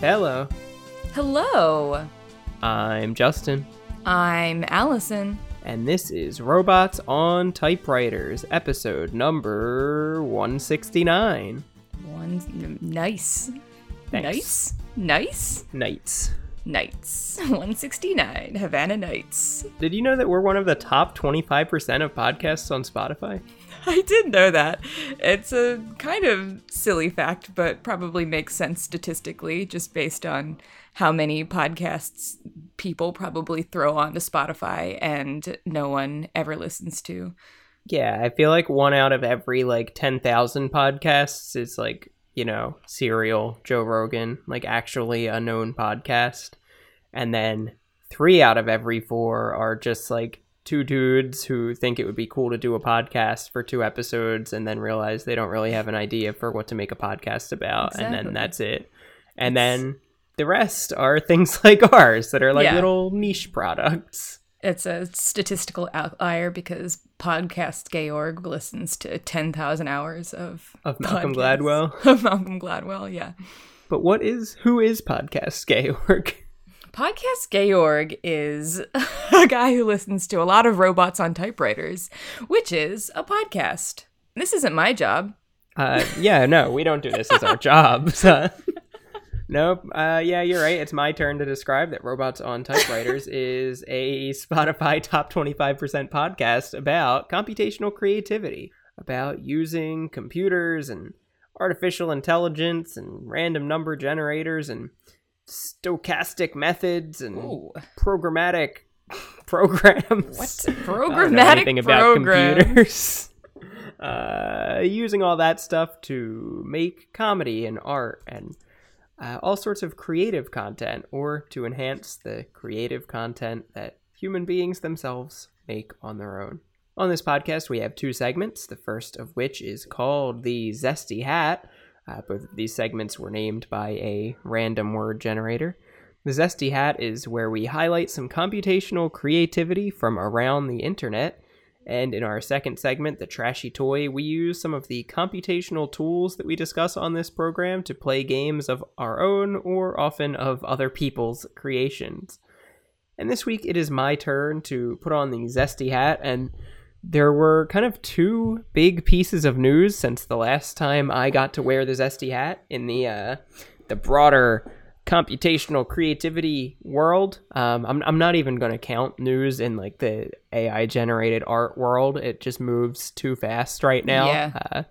Hello, Hello, I'm Justin, I'm Allison. and this is Robots on Typewriters, episode number 169. One nice, Thanks. nice, nice Nights. nights. 169 Havana Nights. Did you know that we're one of the top 25% of podcasts on Spotify? I did know that. It's a kind of silly fact, but probably makes sense statistically, just based on how many podcasts people probably throw onto Spotify and no one ever listens to. Yeah, I feel like one out of every like 10,000 podcasts is like, you know, serial Joe Rogan, like actually a known podcast. And then three out of every four are just like two dudes who think it would be cool to do a podcast for two episodes and then realize they don't really have an idea for what to make a podcast about. And then that's it. And then the rest are things like ours that are like Yeah. little niche products. It's a statistical outlier because Podcast Georg listens to 10,000 hours of Of Malcolm podcasts. Gladwell. Of Malcolm Gladwell, yeah. But what is, who is Podcast Georg? Podcast Georg is a guy who listens to a lot of robots on typewriters, which is a podcast. This isn't my job. Uh, yeah, no, we don't do this as our jobs. nope. Uh, yeah, you're right. It's my turn to describe that Robots on Typewriters is a Spotify top 25% podcast about computational creativity, about using computers and artificial intelligence and random number generators and stochastic methods and Ooh. programmatic programs. What? I don't know Programmatic about programs. computers. uh, using all that stuff to make comedy and art and uh, all sorts of creative content, or to enhance the creative content that human beings themselves make on their own. On this podcast, we have two segments, the first of which is called the Zesty Hat. Uh, both of these segments were named by a random word generator. The Zesty Hat is where we highlight some computational creativity from around the internet. And in our second segment, The Trashy Toy, we use some of the computational tools that we discuss on this program to play games of our own or often of other people's creations. And this week it is my turn to put on the Zesty Hat, and there were kind of two big pieces of news since the last time I got to wear the Zesty Hat in the uh, the broader computational creativity world. Um, I'm I'm not even going to count news in like the AI generated art world. It just moves too fast right now. Yeah. Uh,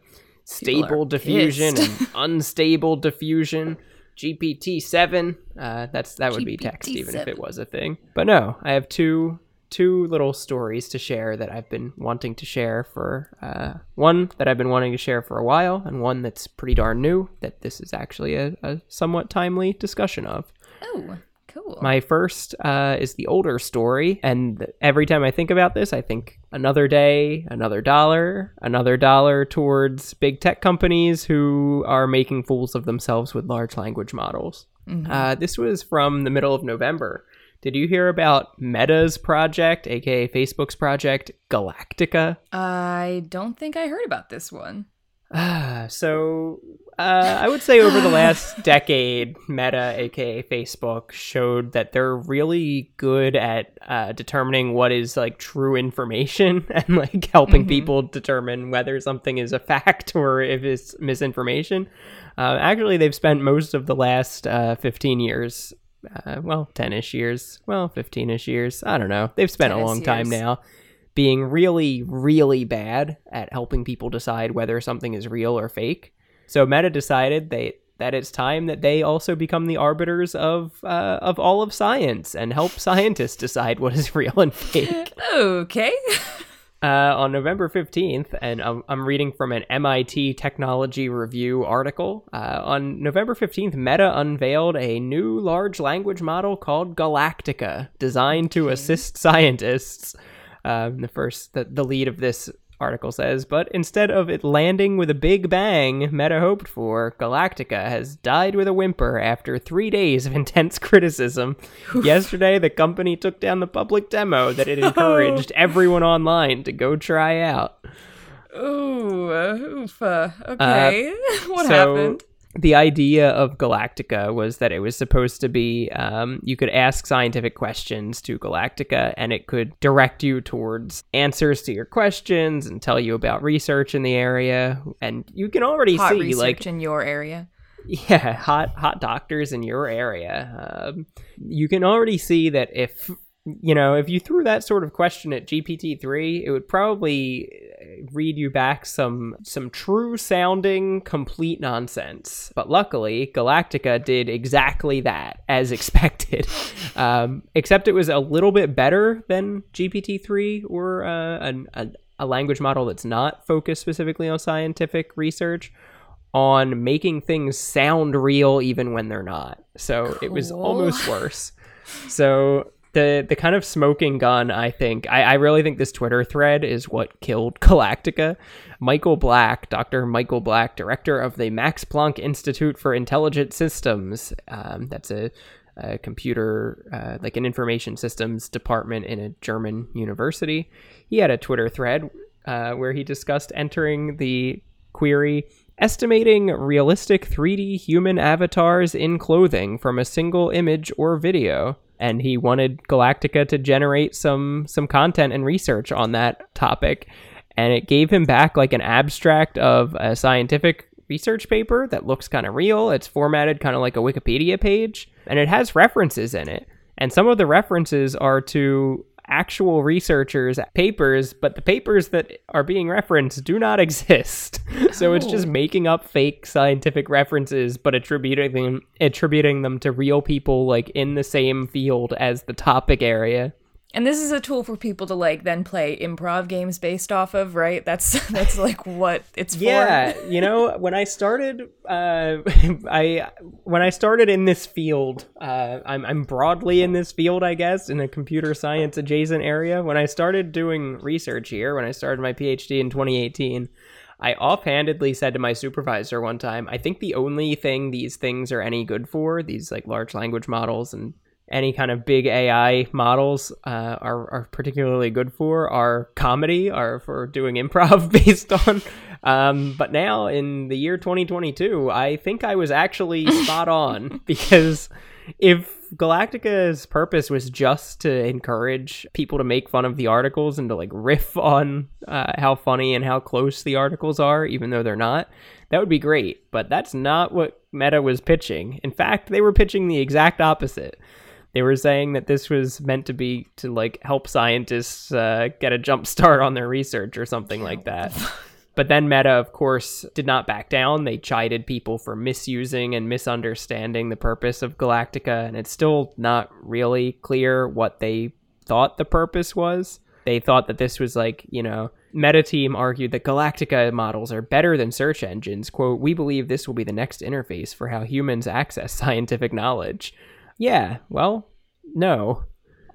stable diffusion and unstable diffusion. GPT seven. Uh, that's that would be text even if it was a thing. But no, I have two two little stories to share that I've been wanting to share for uh, one that I've been wanting to share for a while, and one that's pretty darn new that this is actually a, a somewhat timely discussion of. Oh, cool. My first uh, is the older story, and every time I think about this, I think another day, another dollar, another dollar towards big tech companies who are making fools of themselves with large language models. Uh, this was from the middle of November. Did you hear about Meta's project, aka Facebook's project, Galactica? I don't think I heard about this one. Ah, so uh, I would say over the last decade, Meta, aka Facebook, showed that they're really good at uh, determining what is like true information and like helping Mhm. people determine whether something is a fact or if it's misinformation. Uh, actually, they've spent most of the last uh, 15 years, uh, well, 10 ish years, well, 15 ish years, I don't know. They've spent a 10-ish long time now being really, really bad at helping people decide whether something is real or fake. So Meta decided they that it's time that they also become the arbiters of uh, of all of science and help scientists decide what is real and fake. Okay. Uh, on November 15th, and I'm, I'm reading from an MIT Technology Review article. Uh, on November 15th, Meta unveiled a new large language model called Galactica, designed to assist scientists. Um, the first, the, the lead of this article says, but instead of it landing with a big bang Meta hoped for, Galactica has died with a whimper after three days of intense criticism. Yesterday, the company took down the public demo that it encouraged everyone online to go try out. Ooh, uh, oof. uh, okay. what so- happened? The idea of Galactica was that it was supposed to be um, you could ask scientific questions to Galactica and it could direct you towards answers to your questions and tell you about research in the area. And you can already Hot see research like in your area. yeah, hot hot doctors in your area. Um, you can already see that if you know if you threw that sort of question at GPT three, it would probably read you back some some true sounding complete nonsense. But luckily, Galactica did exactly that as expected. Um, except it was a little bit better than GPT three or uh, an, a a language model that's not focused specifically on scientific research on making things sound real even when they're not. So it was almost worse. So the the kind of smoking gun, I think, I, I really think this Twitter thread is what killed Galactica. Michael Black, Dr. Michael Black, director of the Max Planck Institute for Intelligent Systems. Um, that's a, a computer, uh, like an information systems department in a German university. He had a Twitter thread uh, where he discussed entering the query estimating realistic 3D human avatars in clothing from a single image or video. And he wanted Galactica to generate some some content and research on that topic. And it gave him back like an abstract of a scientific research paper that looks kind of real. It's formatted kind of like a Wikipedia page, and it has references in it. And some of the references are to actual researchers' papers, but the papers that are being referenced do not exist. so it's just Oh. making up fake scientific references, but attributing them attributing them to real people like in the same field as the topic area. And this is a tool for people to like then play improv games based off of, right? That's that's like what it's for. Yeah, you know, when I started, uh, I when I started in this field, uh, I'm I'm broadly in this field, I guess, in a computer science adjacent area. When I started doing research here, when I started my PhD in 2018. I offhandedly said to my supervisor one time, I think the only thing these things are any good for, these like large language models and any kind of big AI models uh, are, are particularly good for are comedy, are for doing improv based on. Um, but now in the year 2022, I think I was actually spot on because if Galactica's purpose was just to encourage people to make fun of the articles and to like riff on uh, how funny and how close the articles are, even though they're not, that would be great. But that's not what Meta was pitching. In fact, they were pitching the exact opposite. They were saying that this was meant to be to like help scientists uh, get a jump start on their research or something like that. But then Meta, of course, did not back down. They chided people for misusing and misunderstanding the purpose of Galactica, and it's still not really clear what they thought the purpose was. They thought that this was like, you know, Meta team argued that Galactica models are better than search engines. Quote, we believe this will be the next interface for how humans access scientific knowledge. Yeah, well, no.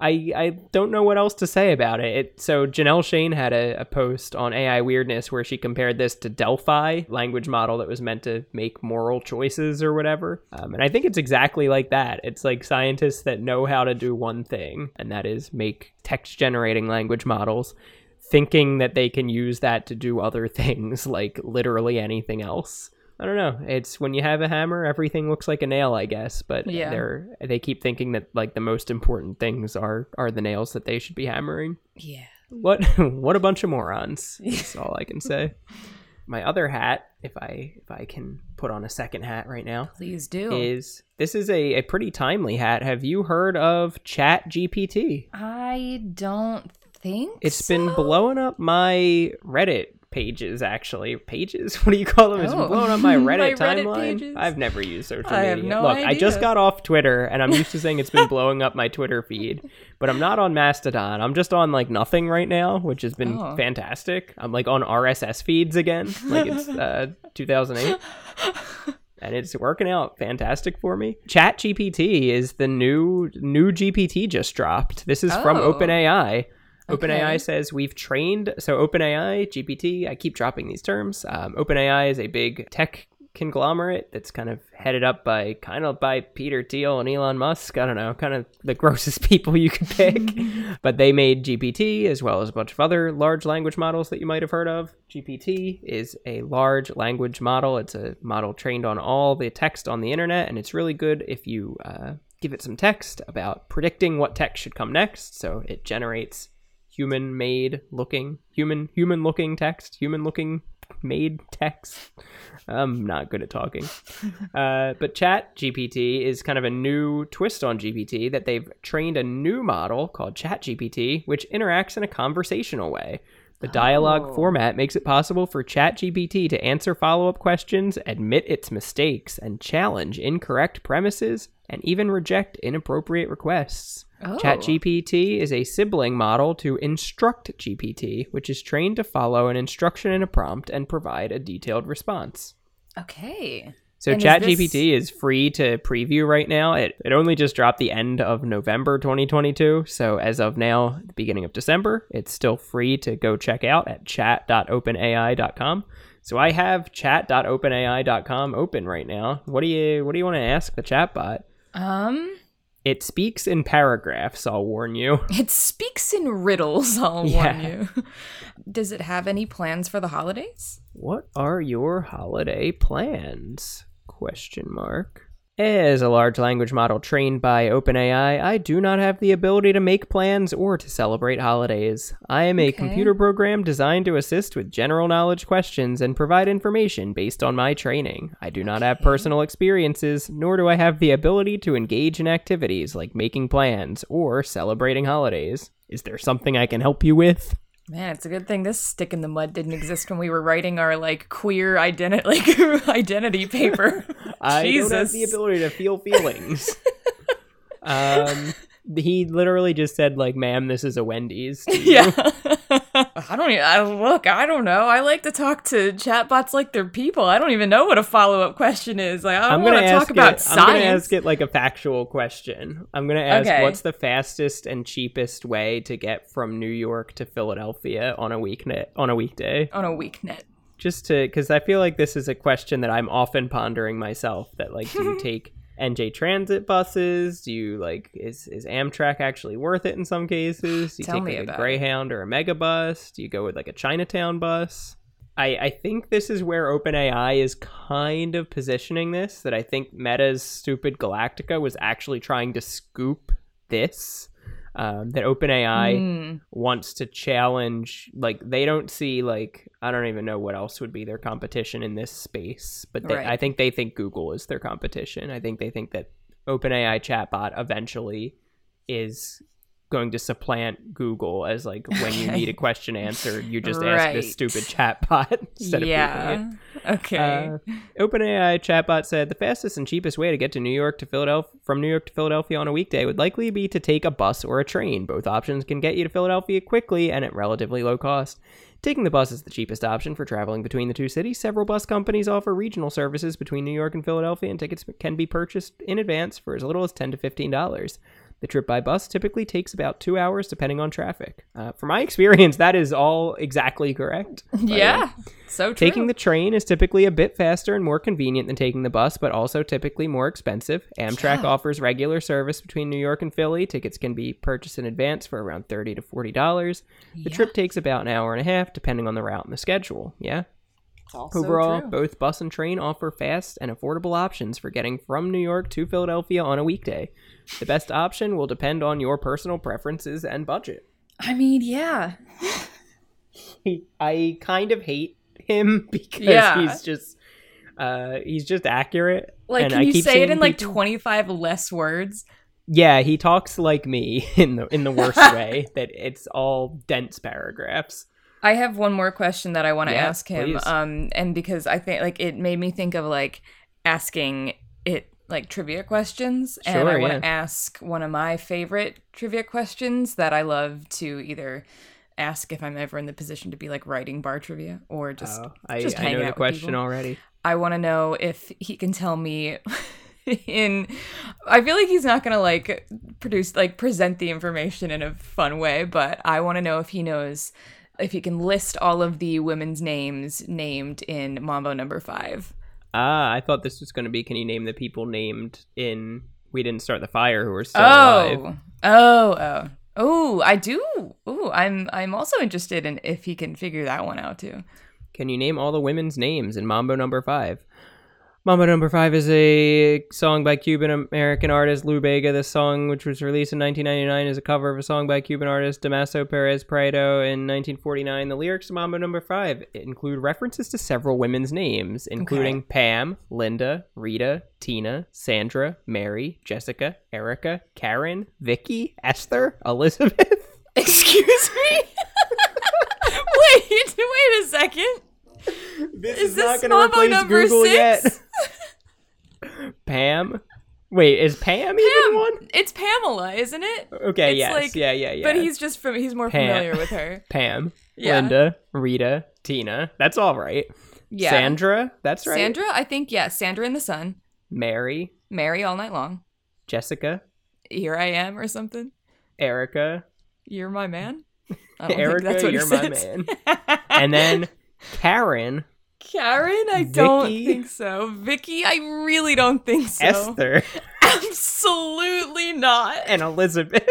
I, I don't know what else to say about it. it so Janelle Shane had a, a post on AI weirdness where she compared this to Delphi, language model that was meant to make moral choices or whatever. Um, and I think it's exactly like that. It's like scientists that know how to do one thing, and that is make text generating language models, thinking that they can use that to do other things, like literally anything else. I don't know. It's when you have a hammer, everything looks like a nail, I guess. But Yeah. they're they keep thinking that like the most important things are are the nails that they should be hammering. Yeah. What what a bunch of morons. That's all I can say. My other hat, if I if I can put on a second hat right now, Please do. is this is a, a pretty timely hat. Have you heard of Chat GPT? I don't think It's been blowing up my Reddit pages actually. Pages? What do you call them? It's Oh. blowing up my My Reddit Reddit timeline. pages. I've never used social I media. have no Look, I just got off Twitter and I'm used to saying it's been blowing up my Twitter feed, but I'm not on Mastodon. I'm just on like nothing right now, which has been Oh. fantastic. I'm like on RSS feeds again, like it's uh 2008. and it's working out fantastic for me. Chat GPT is the new new GPT just dropped. This is from Oh. OpenAI. OpenAI Okay. says we've trained so OpenAI GPT. I keep dropping these terms. Um, OpenAI is a big tech conglomerate that's kind of headed up by kind of by Peter Thiel and Elon Musk. I don't know, kind of the grossest people you could pick. but they made GPT as well as a bunch of other large language models that you might have heard of. GPT is a large language model. It's a model trained on all the text on the internet, and it's really good if you uh, give it some text about predicting what text should come next. So it generates human made looking human human looking text human looking made text i'm not good at talking uh, but chat gpt is kind of a new twist on gpt that they've trained a new model called chat gpt which interacts in a conversational way the dialogue Oh. format makes it possible for ChatGPT to answer follow up questions, admit its mistakes, and challenge incorrect premises, and even reject inappropriate requests. Oh. ChatGPT is a sibling model to Instruct GPT, which is trained to follow an instruction in a prompt and provide a detailed response. Okay. So And is ChatGPT is free to preview right now. It it only just dropped the end of November 2022. So as of now, the beginning of December, it's still free to go check out at chat.openai.com. So I have chat.openai.com open right now. What do you what do you want to ask the chatbot? Um, It speaks in paragraphs, I'll warn you. it speaks in riddles. I'll Yeah. warn you. Does it have any plans for the holidays? What are your holiday plans? Question mark. As a large language model trained by OpenAI, I do not have the ability to make plans or to celebrate holidays. I am a computer program designed to assist with general knowledge questions and provide information based on my training. I do not have personal experiences, nor do I have the ability to engage in activities like making plans or celebrating holidays. Is there something I can help you with? Man, it's a good thing this stick in the mud didn't exist when we were writing our like queer identity like identity paper. I Jesus. don't have the ability to feel feelings. um, he literally just said like, "Ma'am, this is a Wendy's." yeah. I don't even I, look, I don't know. I like to talk to chatbots like they're people. I don't even know what a follow-up question is. Like I gonna want to talk about it. science. I'm gonna ask it like a factual question. I'm gonna ask, Okay. "What's the fastest and cheapest way to get from New York to Philadelphia on a weeknight on a weekday?" on a weeknet. Just to, because I feel like this is a question that I'm often pondering myself. That like, do you take NJ Transit buses? Do you like is is Amtrak actually worth it in some cases? Do you Tell take me like a about it. Greyhound or a Mega bus? Do you go with like a Chinatown bus? I, I think this is where OpenAI is kind of positioning this. That I think Meta's stupid Galactica was actually trying to scoop this. Um, that OpenAI Mm. wants to challenge like they don't see like I don't even know what else would be their competition in this space, but they, Right. I think they think Google is their competition. I think they think that OpenAI chatbot eventually is going to supplant Google as like when you need a question answered, you just ask this stupid chatbot instead of Googling it. Okay. Uh, OpenAI chatbot said the fastest and cheapest way to get to New York to Philadelphia from New York to Philadelphia on a weekday would likely be to take a bus or a train. Both options can get you to Philadelphia quickly and at relatively low cost. Taking the bus is the cheapest option for traveling between the two cities. Several bus companies offer regional services between New York and Philadelphia, and tickets can be purchased in advance for as little as ten to fifteen dollars. The trip by bus typically takes about two hours, depending on traffic. Uh, from my experience, that is all exactly correct. by the way. yeah. So true. Taking the train is typically a bit faster and more convenient than taking the bus, but also typically more expensive. Amtrak Yeah. offers regular service between New York and Philly. Tickets can be purchased in advance for around thirty to forty dollars. The Yeah. trip takes about an hour and a half, depending on the route and the schedule. Yeah. Also Overall, true. both bus and train offer fast and affordable options for getting from New York to Philadelphia on a weekday. The best option will depend on your personal preferences and budget. I mean, yeah. I kind of hate him because Yeah. he's just uh he's just accurate. Like, and can I you keep say it seeing in like 25 less words? Yeah, he talks like me in the in the worst way that it's all dense paragraphs. I have one more question that I want to Yeah, ask him. please. Um, and because I think like it made me think of like asking it like trivia questions, and I Sure, want to ask one of my favorite trivia questions that I love to either ask if I'm ever in the position to be like writing bar trivia or just Oh, I, just I know out with question already. I want to know if he can tell me in I feel like he's not going to like produce like present the information in a fun way, but I want to know if he knows if you can list all of the women's names named in Mambo number five. Ah, I thought this was going to be can you name the people named in We Didn't Start the Fire who are still oh. alive? Oh, oh. Oh, I do. Oh, I'm I'm also interested in if he can figure that one out too. Can you name all the women's names in Mambo number 5? Mambo Number Five is a song by Cuban American artist Lou Bega. This song, which was released in 1999, is a cover of a song by Cuban artist Damaso Perez Prado in 1949. The lyrics to Mambo Number Five include references to several women's names, including okay. Pam, Linda, Rita, Tina, Sandra, Mary, Jessica, Erica, Karen, Vicky, Esther, Elizabeth. Excuse me? wait, wait a second. This Is is, this not going to replace Google six? yet. Pam. Wait, is Pam, even Pam. one? It's Pamela, isn't it? Okay, It's yes, like- yeah, yeah, yeah. But he's just from he's more Pam. familiar with her. Pam, Yeah. Linda, Rita, Tina. That's all right. Yeah. Sandra. That's right. Sandra, I think yeah, Sandra in the Sun. Mary, Mary all night long. Jessica, Here I am or something. Erica, You're my man. Erica. think that's what you're my man. and then Karen, Karen, I don't think so. Vicky, I really don't think so. Esther, Absolutely not. and Elizabeth.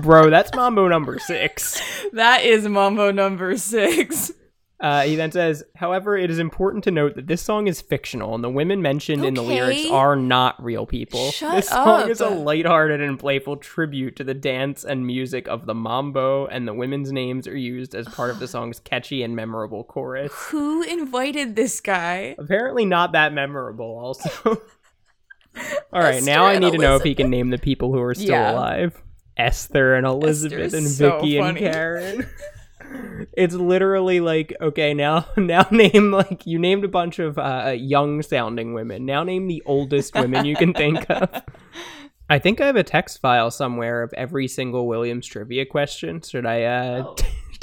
Bro, that's Mambo number six. That is Mambo number six. Uh, he then says, however, it is important to note that this song is fictional and the women mentioned in the lyrics are not real people. Shut this song up. is a lighthearted and playful tribute to the dance and music of the mambo, and the women's names are used as part of the song's catchy and memorable chorus. Who invited this guy? Apparently, not that memorable, also. All right, Esther now I need to know if he can name the people who are still Yeah. alive. Esther and Elizabeth and so Vicky and. Karen. it's literally like okay now now name like you named a bunch of uh, young sounding women. Now name the oldest women you can think of. I think i have a text file somewhere of every single williams trivia question. Should i uh Oh.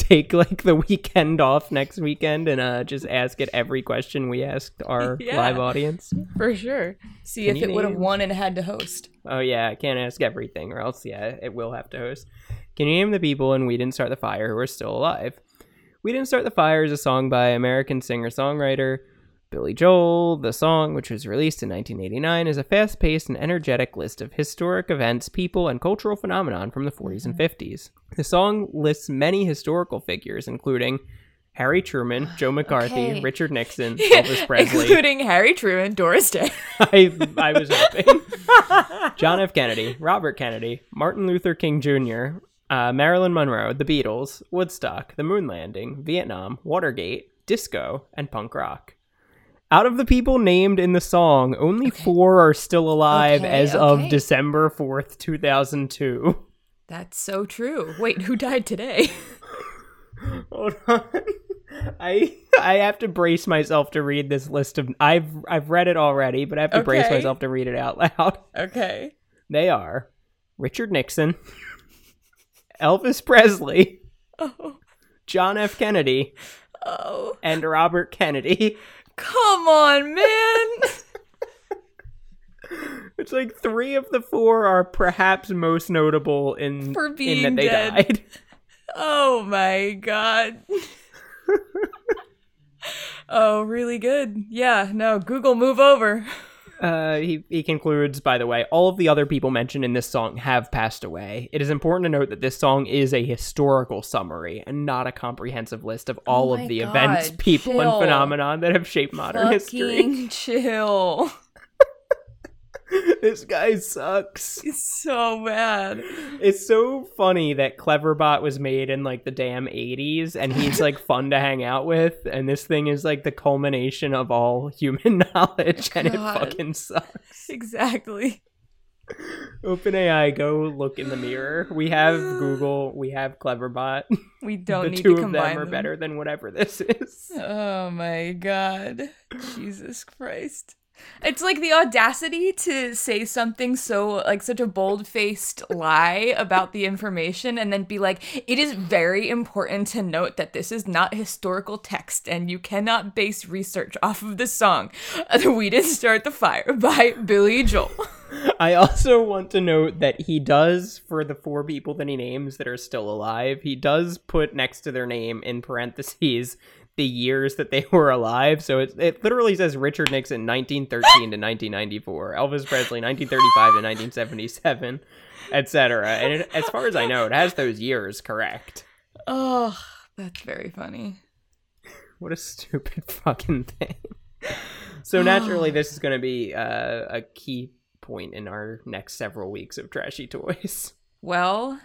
Take like the weekend off next weekend and uh just ask it every question we asked our Yeah. live audience For sure. See Can if it would have won and had to host. Oh yeah, I can't ask everything, or else yeah, it will have to host. Can you name the people in "We Didn't Start the Fire" who are still alive? "We Didn't Start the Fire" is a song by American singer-songwriter Billy Joel. The song, which was released in 1989, is a fast-paced and energetic list of historic events, people, and cultural phenomenon from the 40s and 50s. The song lists many historical figures, including Harry Truman, Joe McCarthy, Okay. Richard Nixon, Elvis Presley. Including Harry Truman, Doris Day. I, I was hoping. John F. Kennedy, Robert Kennedy, Martin Luther King Jr., uh, Marilyn Monroe, the Beatles, Woodstock, the moon landing, Vietnam, Watergate, disco, and punk rock. Out of the people named in the song, only four are still alive Okay, as of. December 4th, 2002. That's so true. Wait, who died today? Hold on. I I have to brace myself to read this list of I've I've read it already, but I have to brace myself to read it out loud. okay. They are Richard Nixon, Elvis Presley, Oh. John F. Kennedy, Oh. and Robert Kennedy. Come on, man. It's like three of the four are perhaps most notable in, For in being that they dead. died. oh my god. oh, really good. Yeah, no, Google move over. Uh, he, he concludes, by the way, all of the other people mentioned in this song have passed away. It is important to note that this song is a historical summary and not a comprehensive list of all Oh of the God, events, people, and chill. phenomenon that have shaped modern history. Fucking chill. this guy sucks. He's so bad. It's so funny that Cleverbot was made in like the damn 80s and he's like fun to hang out with and this thing is like the culmination of all human knowledge and it fucking sucks. Exactly. OpenAI go look in the mirror. We have Google, we have Cleverbot. We don't the need two to of combine them are them. better than whatever this is. Oh my god. Jesus Christ. It's like the audacity to say something so like such a bold-faced lie about the information and then be like it is very important to note that this is not historical text and you cannot base research off of the song We Didn't Start the Fire by Billy Joel. I also want to note that he does, for the four people that he names that are still alive, he does put next to their name in parentheses, the years that they were alive. So it it literally says Richard Nixon 1913 to 1994, Elvis Presley 1935 to 1977, etc. And it, as far as I know, it has those years correct. Oh, that's very funny. What a stupid fucking thing. So naturally, this is going to be uh, a key point in our next several weeks of trashy toys. Well,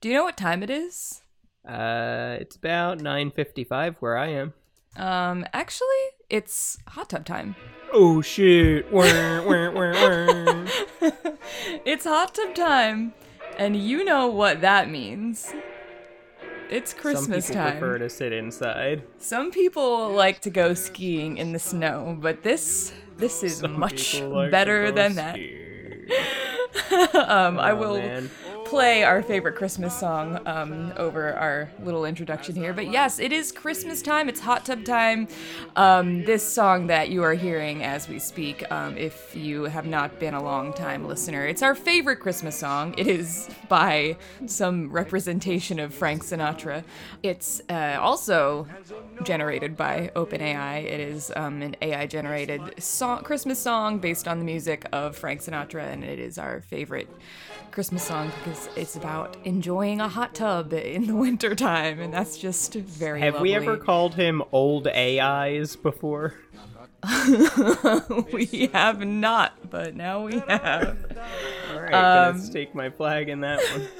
do you know what time it is? Uh, it's about 9:55 where I am. Um, actually, it's hot tub time. Oh shit! Wah, wah, wah, wah. It's hot tub time, and you know what that means. It's Christmas time. Some people time. prefer to sit inside. Some people like to go skiing in the snow, but this this is Some much like better than that. um, I Oh, will man. Play our favorite Christmas song um, over our little introduction here. But yes, it is Christmas time. It's hot tub time. Um, this song that you are hearing as we speak, um, if you have not been a long time listener, it's our favorite Christmas song. It is by some representation of Frank Sinatra. It's uh, also generated by OpenAI. It is um, an AI generated song, Christmas song based on the music of Frank Sinatra, and it is our favorite Christmas song because it's about enjoying a hot tub in the winter time, and that's just very. Have we ever called him old AIs before? we have not, but now we have. All right, Um, gonna stake my flag in that one.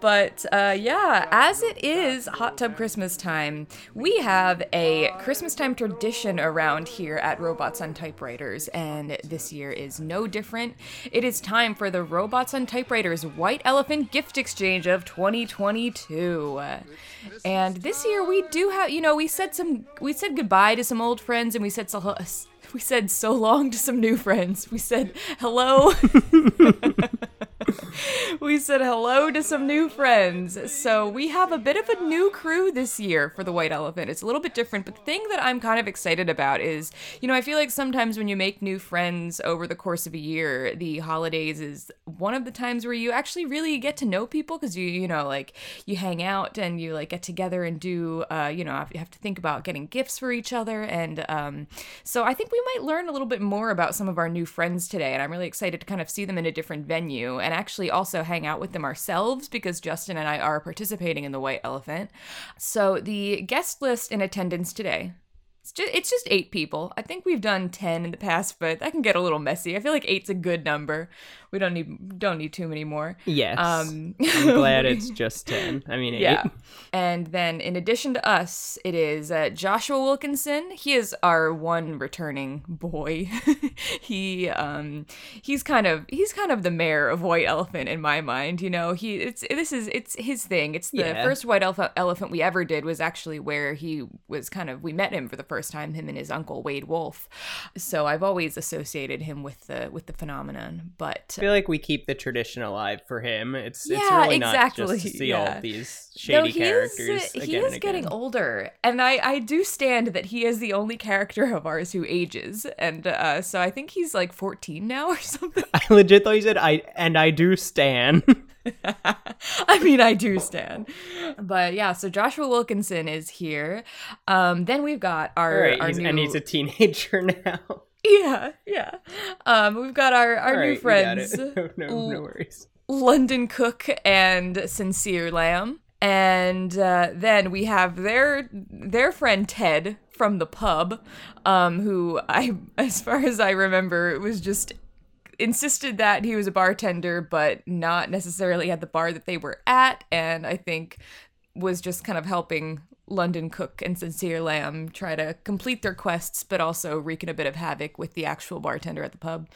But uh, yeah, as it is hot tub Christmas time, we have a Christmas time tradition around here at Robots on Typewriters, and this year is no different. It is time for the Robots on Typewriters White Elephant Gift Exchange of 2022. And this year we do have, you know, we said some, we said goodbye to some old friends, and we said so. We said so long to some new friends. We said hello we said hello to some new friends. So we have a bit of a new crew this year for the White Elephant. It's a little bit different, but the thing that I'm kind of excited about is, you know, I feel like sometimes when you make new friends over the course of a year, the holidays is one of the times where you actually really get to know people because you, you know, like you hang out and you like get together and do, uh, you know, you have to think about getting gifts for each other. And um, so I think we might learn a little bit more about some of our new friends today. And I'm really excited to kind of see them in a different venue and actually also hang out with them ourselves because Justin and I are participating in the White Elephant. So the guest list in attendance today. It's just, it's just eight people. I think we've done ten in the past, but that can get a little messy. I feel like eight's a good number. We don't need don't need too many more. Yes. Um, I'm glad it's just 10. I mean, eight. yeah. And then in addition to us, it is uh, Joshua Wilkinson. He is our one returning boy. he um he's kind of he's kind of the mayor of White Elephant in my mind, you know. He it's this is it's his thing. It's the Yeah. first White Elef- Elephant we ever did was actually where he was kind of we met him for the first time him and his uncle Wade Wolf. So I've always associated him with the with the phenomenon, but I feel like we keep the tradition alive for him. It's it's Yeah, really not just exactly, to see all yeah. of these shady he characters is, again he is getting older, and I I do stand that he is the only character of ours who ages, and uh, so I think he's like fourteen now or something. I legit thought you said I and I do stan. I mean, I do stand, but yeah. So Joshua Wilkinson is here. Um, then we've got our, right, our he's, new and he's a teenager now. yeah yeah. Um, we've got our our All new right, friends. no, no worries. London Cook and Sincere Lamb. And uh, then we have their their friend Ted from the pub, um, who I, as far as I remember, was just insisted that he was a bartender, but not necessarily at the bar that they were at, and I think was just kind of helping London Cook and Sincere Lamb try to complete their quests, but also wreaking a bit of havoc with the actual bartender at the pub.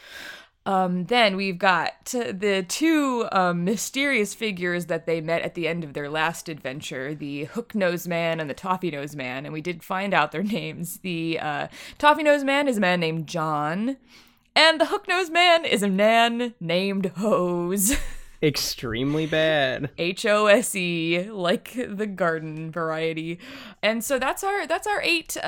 Um, then we've got the two um, mysterious figures that they met at the end of their last adventure the Hook Nose Man and the Toffee Nose Man, and we did find out their names. The uh, Toffee Nose Man is a man named John, and the Hook Nose Man is a man named Hose. Extremely bad. H O S E, like the garden variety. And so that's our that's our eight uh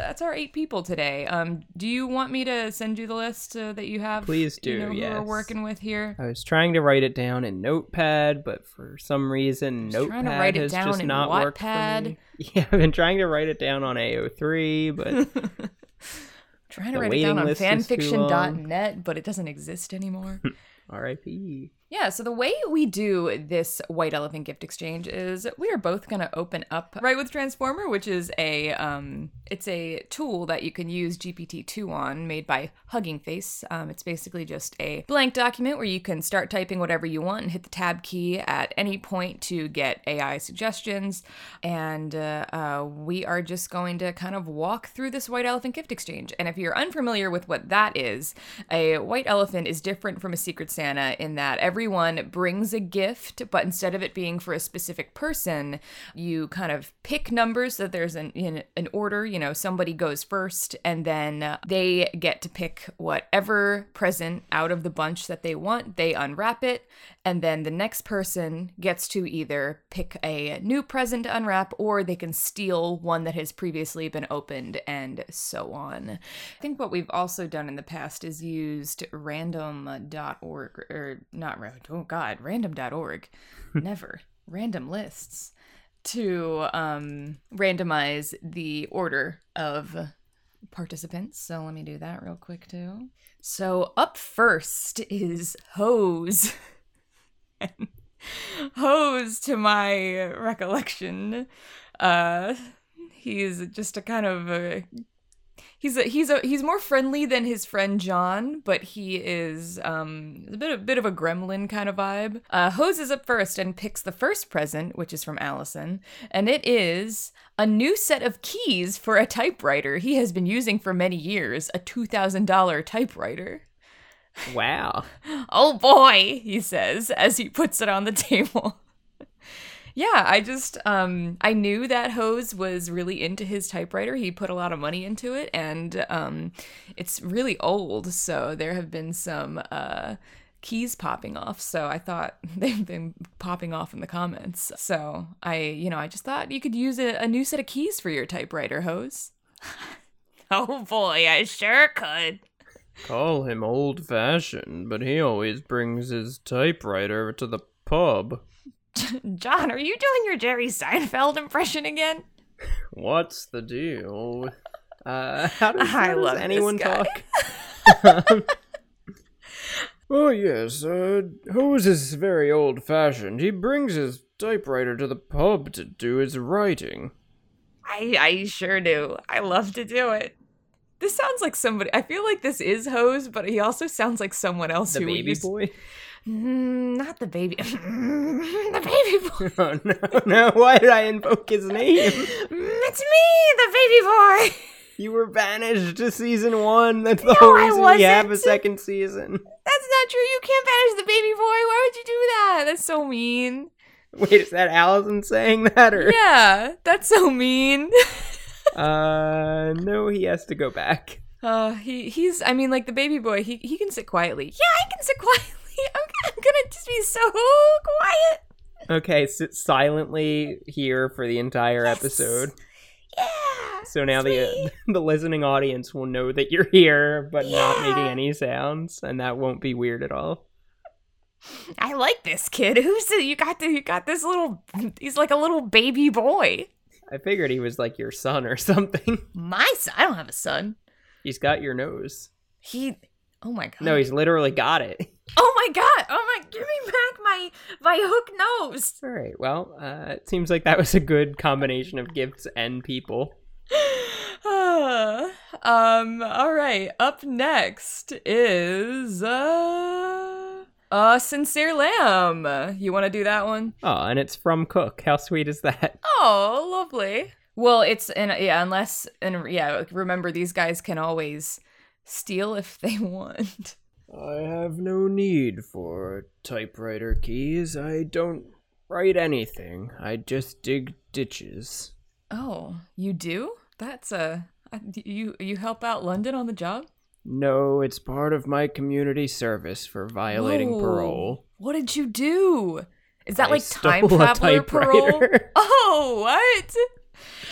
that's our eight people today. Um, do you want me to send you the list uh, that you have? Please do, You know, who we're working with here. I was trying to write it down in Notepad, but for some reason, Notepad trying to write it has down just not worked for me. Yeah, I've been trying to write it down on AO3, but Trying to The write it down on list is too fanfiction.net, but it doesn't exist anymore. R.I.P. Yeah, so the way we do this White Elephant gift exchange is we are both going to open up Write with Transformer, which is a um it's a tool that you can use GPT-2 on made by Hugging Face. Um, it's basically just a blank document where you can start typing whatever you want and hit the tab key at any point to get AI suggestions. And uh, uh, we are just going to kind of walk through this White Elephant gift exchange. And if you're unfamiliar with what that is, a White Elephant is different from a Secret Santa in that everyone brings a gift, but instead of it being for a specific person, you kind of pick numbers so that there's an in an order. You know, somebody goes first, and then they get to pick whatever present out of the bunch that they want. They unwrap it, and then the next person gets to either pick a new present to unwrap or they can steal one that has previously been opened and so on. I think what we've also done in the past is used random.org or not random, oh god, random.org. Never. Random lists to um randomize the order of participants. So let me do that real quick too. So up first is Hose. Hose, to my recollection, uh, he's just a kind of a he's a he's a he's more friendly than his friend John, but he is um a bit a bit of a gremlin kind of vibe. Uh, Hose is up first and picks the first present, which is from Allison, and it is a new set of keys for a typewriter he has been using for many years, a two thousand dollar typewriter. Wow. Oh boy, he says as he puts it on the table. Yeah, I just um I knew that Hose was really into his typewriter. He put a lot of money into it and um it's really old, so there have been some uh keys popping off. So I thought they've been popping off in the comments. So I, you know, I just thought you could use a, a new set of keys for your typewriter, Hose. oh boy, I sure could. Call him old fashioned, but he always brings his typewriter to the pub. John, are you doing your Jerry Seinfeld impression again? What's the deal? Uh, how does, I how does anyone talk? oh, yes, uh, Hose is very old fashioned. He brings his typewriter to the pub to do his writing. I I sure do. I love to do it. This sounds like somebody. I feel like this is Hose, but he also sounds like someone else The who baby used- boy? Mm, not the baby. the baby boy. Oh, no, no, why did I invoke his name? Mm, It's me, the baby boy. You were banished to season one. That's the No, whole reason we have a second season. That's not true. You can't banish the baby boy. Why would you do that? That's so mean. Wait, is that Allison saying that or? Yeah, that's so mean. Uh, no, he has to go back. Uh, he he's. I mean, like the baby boy. He he can sit quietly. Yeah, I can sit quietly. I'm, I'm gonna just be so quiet. Okay, sit silently here for the entire Yes. episode. Yeah. So now the the listening audience will know that you're here, but not making any sounds, and that won't be weird at all. I like this kid. Who's the, you got? The, you got this little. He's like a little baby boy. I figured he was like your son or something. My son. I don't have a son. He's got your nose. He. Oh my god. No, he's literally got it. Oh my god. Oh my. Give me back my my hook nose. All right. Well, uh, it seems like that was a good combination of gifts and people. um. All right. Up next is uh, uh, sincere lamb. You want to do that one? Oh, and it's from Cook. How sweet is that? Oh, lovely. Well, it's and yeah, unless and yeah, remember these guys can always steal if they want. I have no need for typewriter keys. I don't write anything. I just dig ditches. Oh, you do? That's a uh, you you help out London on the job? No, it's part of my community service for violating Whoa. parole. What did you do? Is that I like time traveler parole? Oh, what?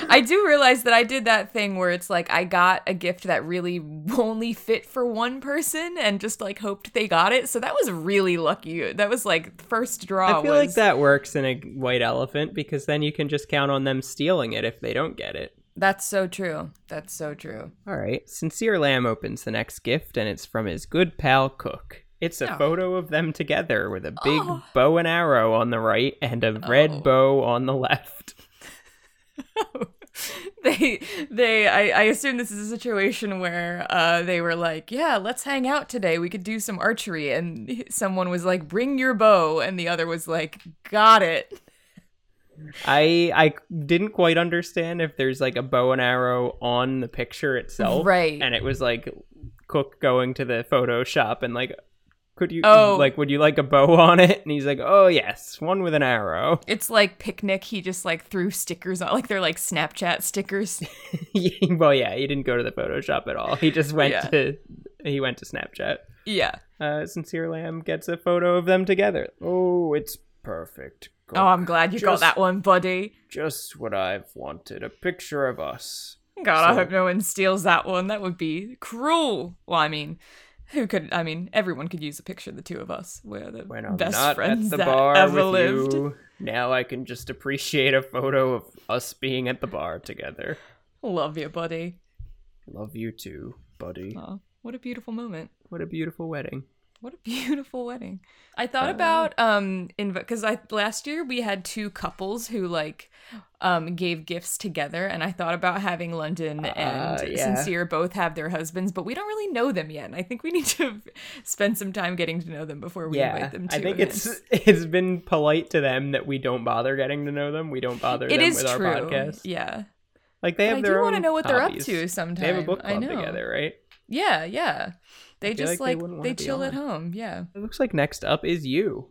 I do realize that I did that thing where it's like I got a gift that really only fit for one person and just like hoped they got it. So that was really lucky. That was like first draw. I feel was, like that works in a white elephant because then you can just count on them stealing it if they don't get it. That's so true. That's so true. All right. Sincere Lamb opens the next gift, and it's from his good pal Cook. It's a Oh. photo of them together with a big Oh. bow and arrow on the right and a red Oh. bow on the left. they they I, I assume this is a situation where uh they were like yeah let's hang out today. We could do some archery. And someone was like bring your bow. And the other was like got it. I I didn't quite understand if there's like a bow and arrow on the picture itself, Right. And it was like Cook going to the photo shop and like, could you Oh. like would you like a bow on it? And he's like, oh yes, one with an arrow. it's like picnic he just like threw stickers on like they're like snapchat stickers well, yeah, he didn't go to the photo shop at all. He just went Yeah. to he went to Snapchat. yeah Uh, Sincere Lamb gets a photo of them together. Oh, it's perfect. oh i'm glad you got that one buddy Just what I've wanted. A picture of us. god i hope no one steals that one that would be cruel well i mean who could i mean everyone could use a picture of the two of us we're the When I'm best friends at the that bar ever with lived you, now I can just appreciate a photo of us being at the bar together. love you buddy Love you too, buddy. what a beautiful moment What a beautiful wedding. What a beautiful wedding. I thought Uh, about um in because I last year we had two couples who like um gave gifts together and I thought about having London and Uh, yeah. Sincere both have their husbands, but we don't really know them yet. And I think we need to spend some time getting to know them before we yeah, invite them to I think events. it's it's been polite to them that we don't bother getting to know them. We don't bother It them is with true. our podcast. Yeah. Like they But have I their do own want to know what they're up to sometime. They have a book club together, right? Yeah, yeah. They just like they like, wouldn't they, chill at home. Yeah. It looks like next up is you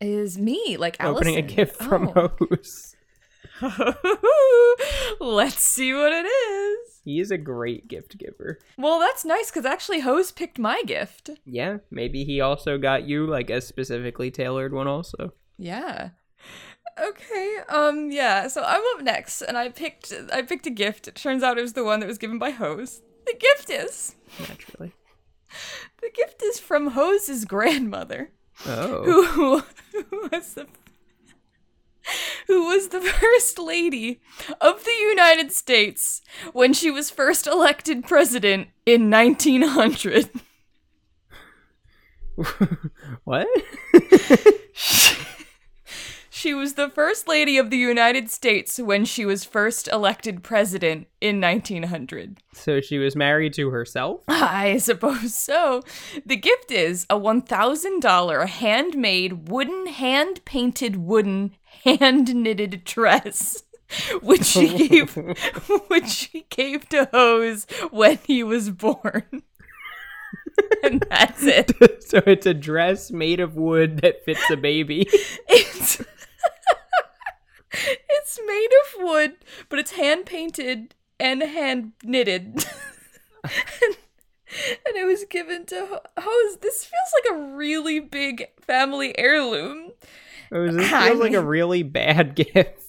Is me like opening a gift from Oh. Hose. Let's see what it is. He is a great gift giver. Well, that's nice because actually Hose picked my gift. Yeah, maybe he also got you like a specifically tailored one also. Yeah. Okay. Um. Yeah. So I'm up next, and I picked I picked a gift. It turns out it was the one that was given by Hose. The gift is Naturally. the gift is from Hose's grandmother, Oh. who, who was the who was the first lady of the United States when she was first elected president in 1900. what? She was the first lady of the United States when she was first elected president in 1900. so she was married to herself? I suppose so. The gift is a $1,000 handmade, wooden, hand painted, wooden, hand knitted dress. Which she gave, which she gave to Hose when he was born, and that's it. so it's a dress made of wood that fits a baby. It's it's made of wood, but it's hand painted and hand knitted. and, and it was given to Ho- Hose. This feels like a really big family heirloom. Oh, this I feels like a really bad gift.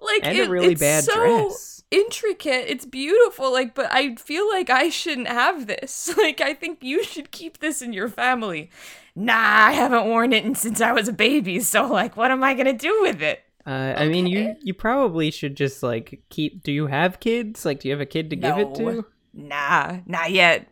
Like And it- a really it's bad so dress. Intricate. It's beautiful. Like, but I feel like I shouldn't have this. Like, I think you should keep this in your family. Nah, I haven't worn it since I was a baby. So, like, what am I gonna do with it? Uh, I mean, you you probably should just like keep. Do you have kids? Like, do you have a kid to give it to? Nah, not yet.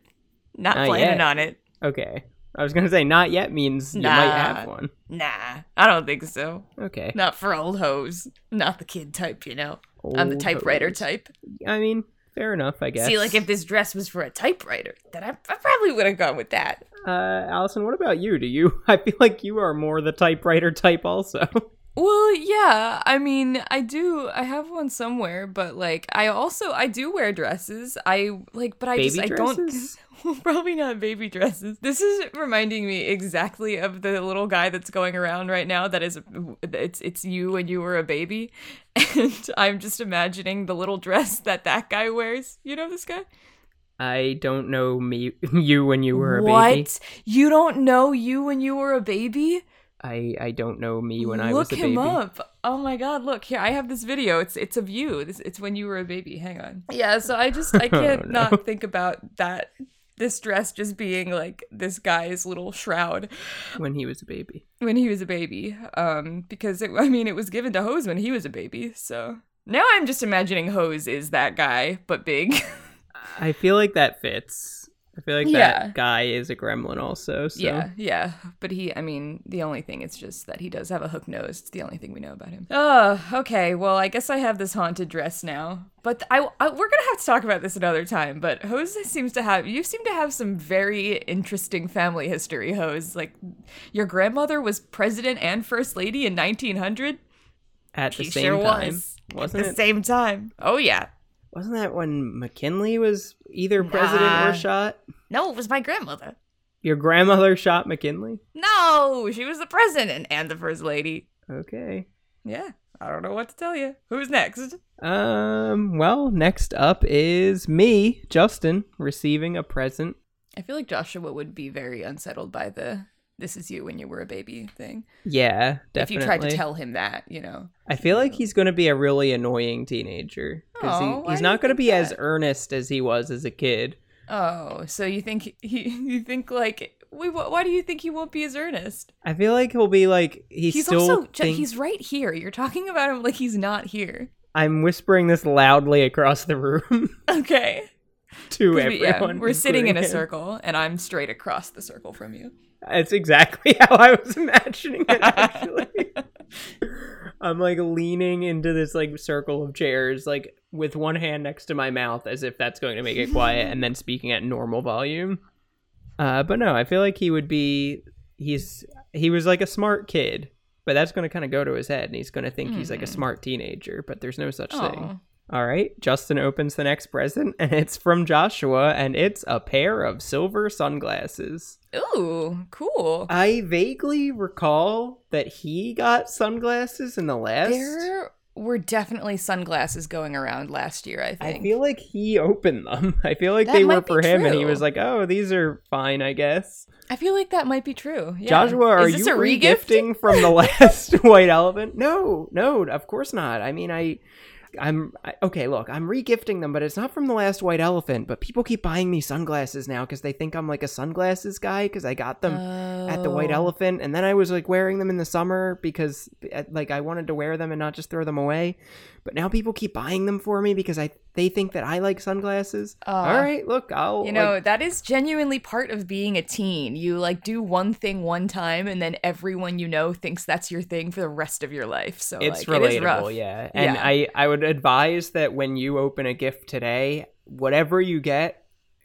Not, Not planning yet. on it. Okay, I was gonna say not yet means you might have one. Nah, I don't think so. Okay, Not for old hoes. Not the kid type, you know. I'm the typewriter type. I mean, fair enough, I guess. See, like if this dress was for a typewriter, then I, I probably would have gone with that. uh, Allison, what about you? Do you? I feel like you are more the typewriter type, also. Well, yeah. I mean, I do. I have one somewhere, but like, I also I do wear dresses. I like, but I Baby just I don't. Probably not baby dresses. This is reminding me exactly of the little guy that's going around right now. That is, it's it's you when you were a baby, and I'm just imagining the little dress that that guy wears. You know this guy? I don't know me you when you were a what? baby. What? You don't know you when you were a baby? I I don't know me when look I was a baby. Look him up. Oh my god, look here. I have this video. It's it's of you. It's, it's when you were a baby. Hang on. Yeah, so I just I can't Oh, no. not think about that this dress just being like this guy's little shroud When he was a baby. when he was a baby. Um because it, I mean it was given to Hose when he was a baby. So now I'm just imagining Hose is that guy but big. I feel like that fits. I feel like Yeah. that guy is a gremlin also. So. Yeah, yeah. But he, I mean, the only thing is just that he does have a hook nose. It's the only thing we know about him. Oh, okay. Well, I guess I have this haunted dress now. But I, I we're gonna have to talk about this another time. But Hose seems to have, you seem to have some very interesting family history. Hose, like, your grandmother was president and first lady in 1900. At the She same sure time. was. Wasn't At the it? same time. Oh yeah. Wasn't that when McKinley was either president Nah. or shot? No, it was my grandmother. Your grandmother shot McKinley? No, she was the president and the first lady. Okay. Yeah. I don't know what to tell you. Who's next? Um, well, next up is me, Justin, receiving a present. I feel like Joshua would be very unsettled by the "this is you when you were a baby" thing. Yeah, definitely. If you tried to tell him that, you know. I feel like he's going to be a really annoying teenager because Oh, why he's not going to be as earnest as he was as a kid. Oh, so you think he? You think like? Wait, why do you think he won't be as earnest? I feel like he'll be like he's, also think- he's right here. You're talking about him like he's not here. I'm whispering this loudly across the room Okay. to 'Cause we- everyone. yeah, we're sitting in a him. circle, and I'm straight across the circle from you. It's exactly how I was imagining it. Actually, I'm like leaning into this like circle of chairs, like with one hand next to my mouth, as if that's going to make it quiet, and then speaking at normal volume. Uh, but no, I feel like he would be. He's he was like a smart kid, but that's going to kind of go to his head, and he's going to think he's like a smart teenager. But there's no such thing. All right, Justin opens the next present, and it's from Joshua, and it's a pair of silver sunglasses. Ooh, cool. I vaguely recall that he got sunglasses in the last. There were definitely sunglasses going around last year. I I feel like he opened them. I feel like That they were for him, and he was like, "Oh, these are fine, I guess." I feel like that might be true. Yeah. Joshua, are Is this you regifting from the last white elephant? No, no, of course not. I mean, I, I'm I, okay. Look, I'm regifting them, but it's not from the last white elephant. But people keep buying me sunglasses now because they think I'm like a sunglasses guy because I got them at the white Oh. elephant, and then I was like wearing them in the summer because uh, like I wanted to wear them and not just throw them away. But now people keep buying them for me because I they think that I like sunglasses. Uh, All right, look, I'll You know, like, that is genuinely part of being a teen. You like do one thing one time and then everyone you know thinks that's your thing for the rest of your life. So it's like, it is rough. relatable, yeah. And Yeah. I I would advise that when you open a gift today, whatever you get,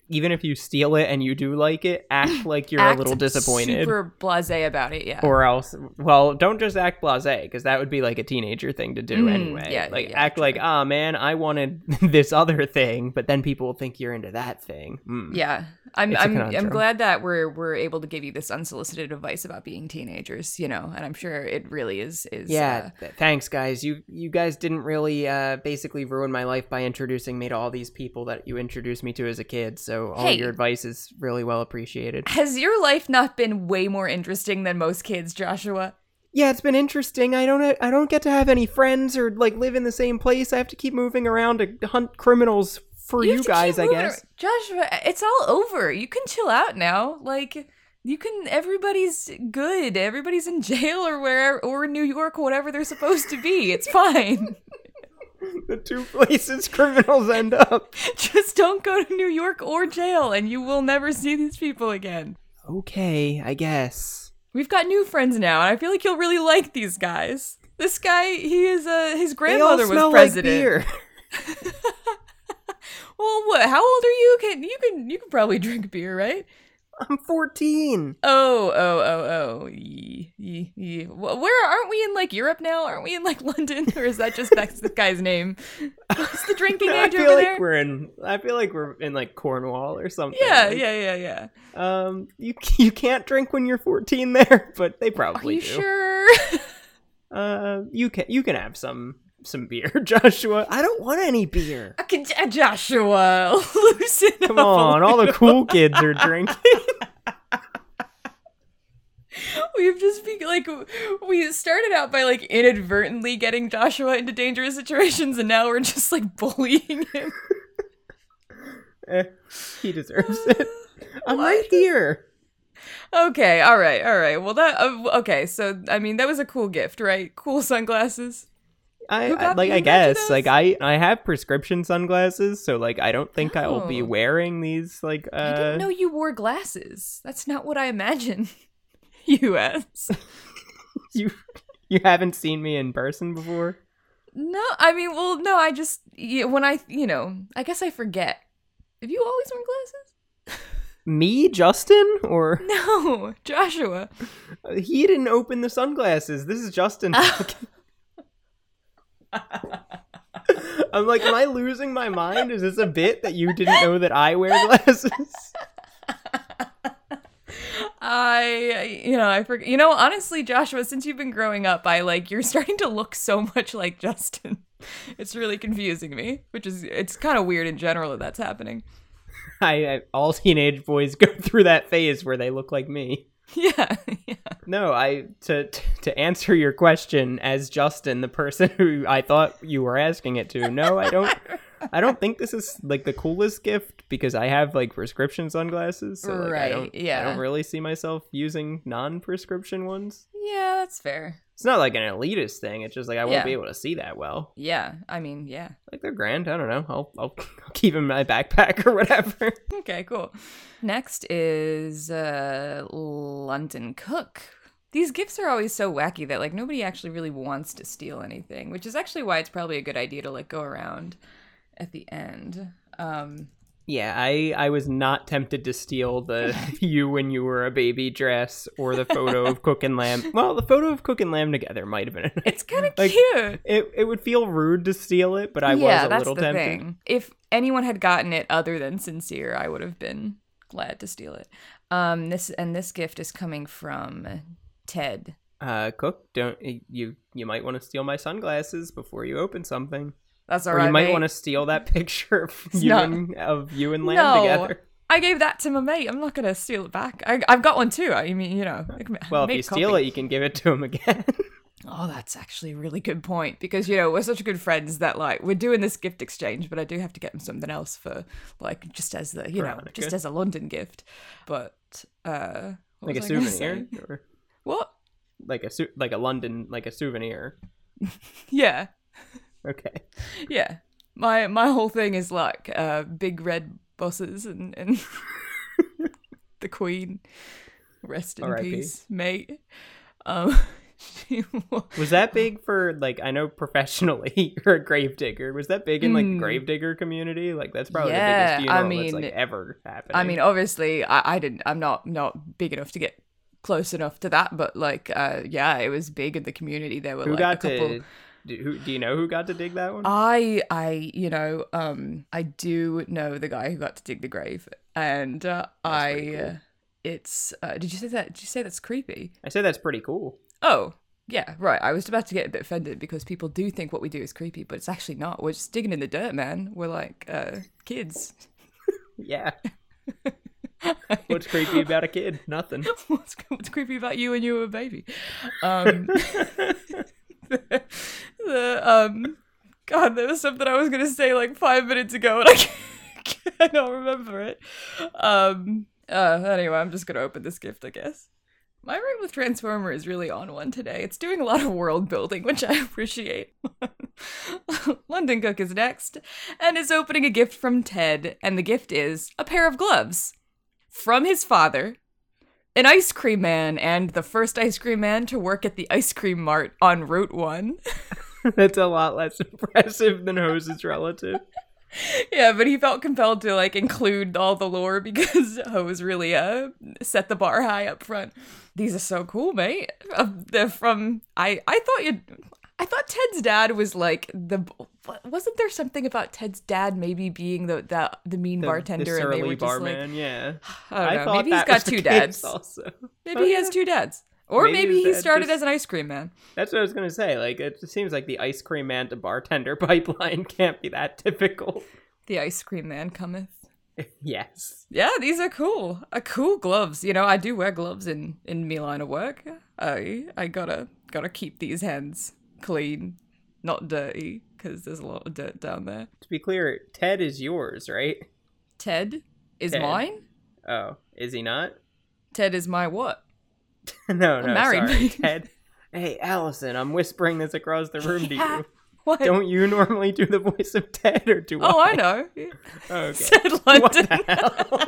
even if you steal it and you do like it, act like you're Act a little disappointed. Super blasé about it, yeah. Or else, well, don't just act blasé because that would be like a teenager thing to do Mm, anyway. yeah, like yeah, act true. like, ah, man, I wanted this other thing, but then people will think you're into that thing. Mm. yeah. I'm It's I'm I'm glad that we're we're able to give you this unsolicited advice about being teenagers, you know, and I'm sure it really is is Yeah, uh, th- thanks guys. You you guys didn't really uh basically ruin my life by introducing me to all these people that you introduced me to as a kid. So all Hey. your advice is really well appreciated. has your life not been way more interesting than most kids, Joshua? Yeah, it's been interesting. I don't I don't get to have any friends or like live in the same place. I have to keep moving around to hunt criminals for you, have to guys, I guess. ar- Joshua, it's all over. You can chill out now. Like you can. Everybody's good. Everybody's in jail or where or in New York, or whatever they're supposed to be. It's fine. the two places criminals end up. Just don't go to New York or jail, and you will never see these people again. Okay, I guess. We've got new friends now, and I feel like you'll really like these guys. This guy, he is uh, his grandmother was like president. beer. well, what? How old are you? Can you can you can probably drink beer, right? I'm 14. Oh, oh, oh, oh. Yee, yee. Wh- Where aren't we in like Europe now? Aren't we in like London, or is that just that's the guy's name? What's the drinking I age feel over like there? we're in I feel like we're in like Cornwall or something. Yeah, Like, yeah, yeah, yeah. Um, you you can't drink when you're 14 there, but they probably. Are you do. sure? Uh, you can you can have some some beer, Joshua. I don't want any beer. I can, uh, Joshua, loosen Come up a on, all the cool kids are drinking. We've just been like we started out by like inadvertently getting Joshua into dangerous situations, and now we're just like bullying him. Eh, he deserves it. I'm What? right here. Okay, all right, all right. Well, that uh, okay. So I mean, that was a cool gift, right? Cool sunglasses. I, I like. I guess like I I have prescription sunglasses, so like I don't think I will be Oh. wearing these. Like uh, I didn't know you wore glasses. That's not what I imagine you as. you you haven't seen me in person before. No, I mean, well, no. I just when I you know, I guess I forget. Have you always worn glasses? Me, Justin, or No, Joshua. he didn't open the sunglasses. This is Justin. I'm like, am I losing my mind? Is this a bit that you didn't know that I wear glasses? I, you know, I forget. You know, honestly, Joshua, since you've been growing up, I like you're starting to look so much like Justin. It's really confusing me, which is it's kind of weird in general that that's happening. I, I all teenage boys go through that phase where they look like me. Yeah, yeah. No, I to to answer your question as Justin, the person who I thought you were asking it to. No, I don't. I don't think this is like the coolest gift because I have like prescription sunglasses. So, like, I Right, don't, I don't really see myself using non-prescription ones. Yeah, that's fair. It's not like an elitist thing. It's just like I won't Yeah. be able to see that well. Yeah, I mean, yeah. Like they're grand. I don't know. I'll I'll, I'll keep them in my backpack or whatever. Okay, cool. Next is uh London Cook. These gifts are always so wacky that like nobody actually really wants to steal anything, which is actually why it's probably a good idea to like go around at the end. Um Yeah, I I was not tempted to steal the you when you were a baby dress or the photo of Cook and Lamb. Well, the photo of Cook and Lamb together might have been. It's kind of Like, cute. It it would feel rude to steal it, but I yeah, was a that's little the tempted. thing. If anyone had gotten it other than sincere, I would have been glad to steal it. Um, this and this gift is coming from Ted. Uh, Cook, don't you you might want to steal my sunglasses before you open something, That's all or right. you might mate. want to steal that picture of you not- and of you and Lamb No. together. I gave that to my mate. I'm not gonna steal it back. I, I've got one too. I mean, you know. Well, if you a steal it, you can give it to him again. Oh, that's actually a really good point because you know we're such good friends that like we're doing this gift exchange, but I do have to get him something else for like just as the you know just as a London gift. But uh, like a was I gonna souvenir, or What? like a su- like a London like a souvenir. Yeah, Okay. yeah. My my whole thing is like uh big red bosses and and the Queen. Rest in R.I.P.. peace, mate. Um, Was that big for like I know professionally you're a gravedigger. Was that big in like the Mm. gravedigger community? Like that's probably Yeah, the biggest I funeral that's mean- like ever happened. I mean, obviously, I, I didn't. I'm not not big enough to get close enough to that, but like, uh, yeah, it was big in the community. There were who like a couple. to do, who do you know who got to dig that one? I I you know um I do know the guy who got to dig the grave, and uh, I. cool. It's. Uh, did you say that? Did you say that's creepy? I said that's pretty cool. Oh, yeah, right. I was about to get a bit offended because people do think what we do is creepy, but it's actually not. We're just digging in the dirt, man. We're like uh, kids. Yeah. What's creepy about a kid? Nothing. what's, what's creepy about you when you were a baby? Um, the, um, God, there was something I was gonna say like five minutes ago, and I can't, remember it. Um, uh, anyway, I'm just gonna open this gift, I guess. My Write with Transformer is really on one today. It's doing a lot of world building, which I appreciate. London Cook is next, and is opening a gift from Ted, and the gift is a pair of gloves from his father, an ice cream man, and the first ice cream man to work at the ice cream mart on Route 1. that's a lot less impressive than Hose's relative. yeah, but he felt compelled to like include all the lore because Hose really uh set the bar high up front. These are so cool, mate. Uh, they're from I I thought you I thought Ted's dad was like the wasn't there something about Ted's dad maybe being the the, the mean The- bartender the and they were just like yeah. I don't know. thought Maybe he's got two dads. Also, Maybe Oh, he yeah. has two dads. Or Maybe maybe, he started just- as an ice cream man. That's what I was gonna say. Like, it seems like the ice cream man to bartender pipeline can't be that typical. The ice cream man cometh. yes. Yeah, these are cool. Uh, cool gloves. You know, I do wear gloves in in me line of work. I I gotta gotta keep these hands clean, not dirty, because there's a lot of dirt down there. To be clear, Ted is yours, right? Ted is Ted. mine. Oh, is he not? Ted is my what? no, no, married. sorry, Ted. Hey, Allison, I'm whispering this across the room to you. What? Don't you normally do the voice of Ted, or do oh, I? I know. Okay. Ted What London. the hell?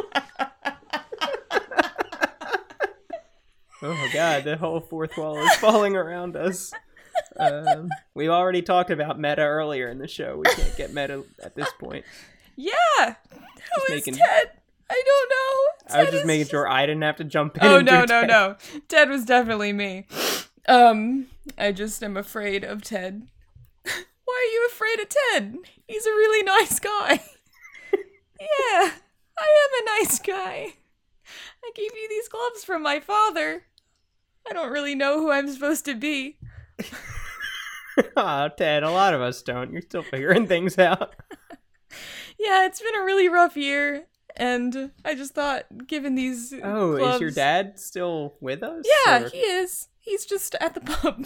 oh god, the whole fourth wall is falling around us. Um, we already talked about meta earlier in the show. We can't get meta at this point. yeah. Who is making- Ted? I don't know. I was just making sure I didn't have to jump in. Oh no no Ted. no! Ted was definitely me. Um, I just am afraid of Ted. Why are you afraid of Ted? He's a really nice guy. yeah, I am a nice guy. I gave you these gloves from my father. I don't really know who I'm supposed to be. Aw, Ted, a lot of us don't. You're still figuring things out. Yeah, it's been a really rough year, and I just thought, given these Oh, is your dad still with us? Yeah, Or he is. He's just at the pub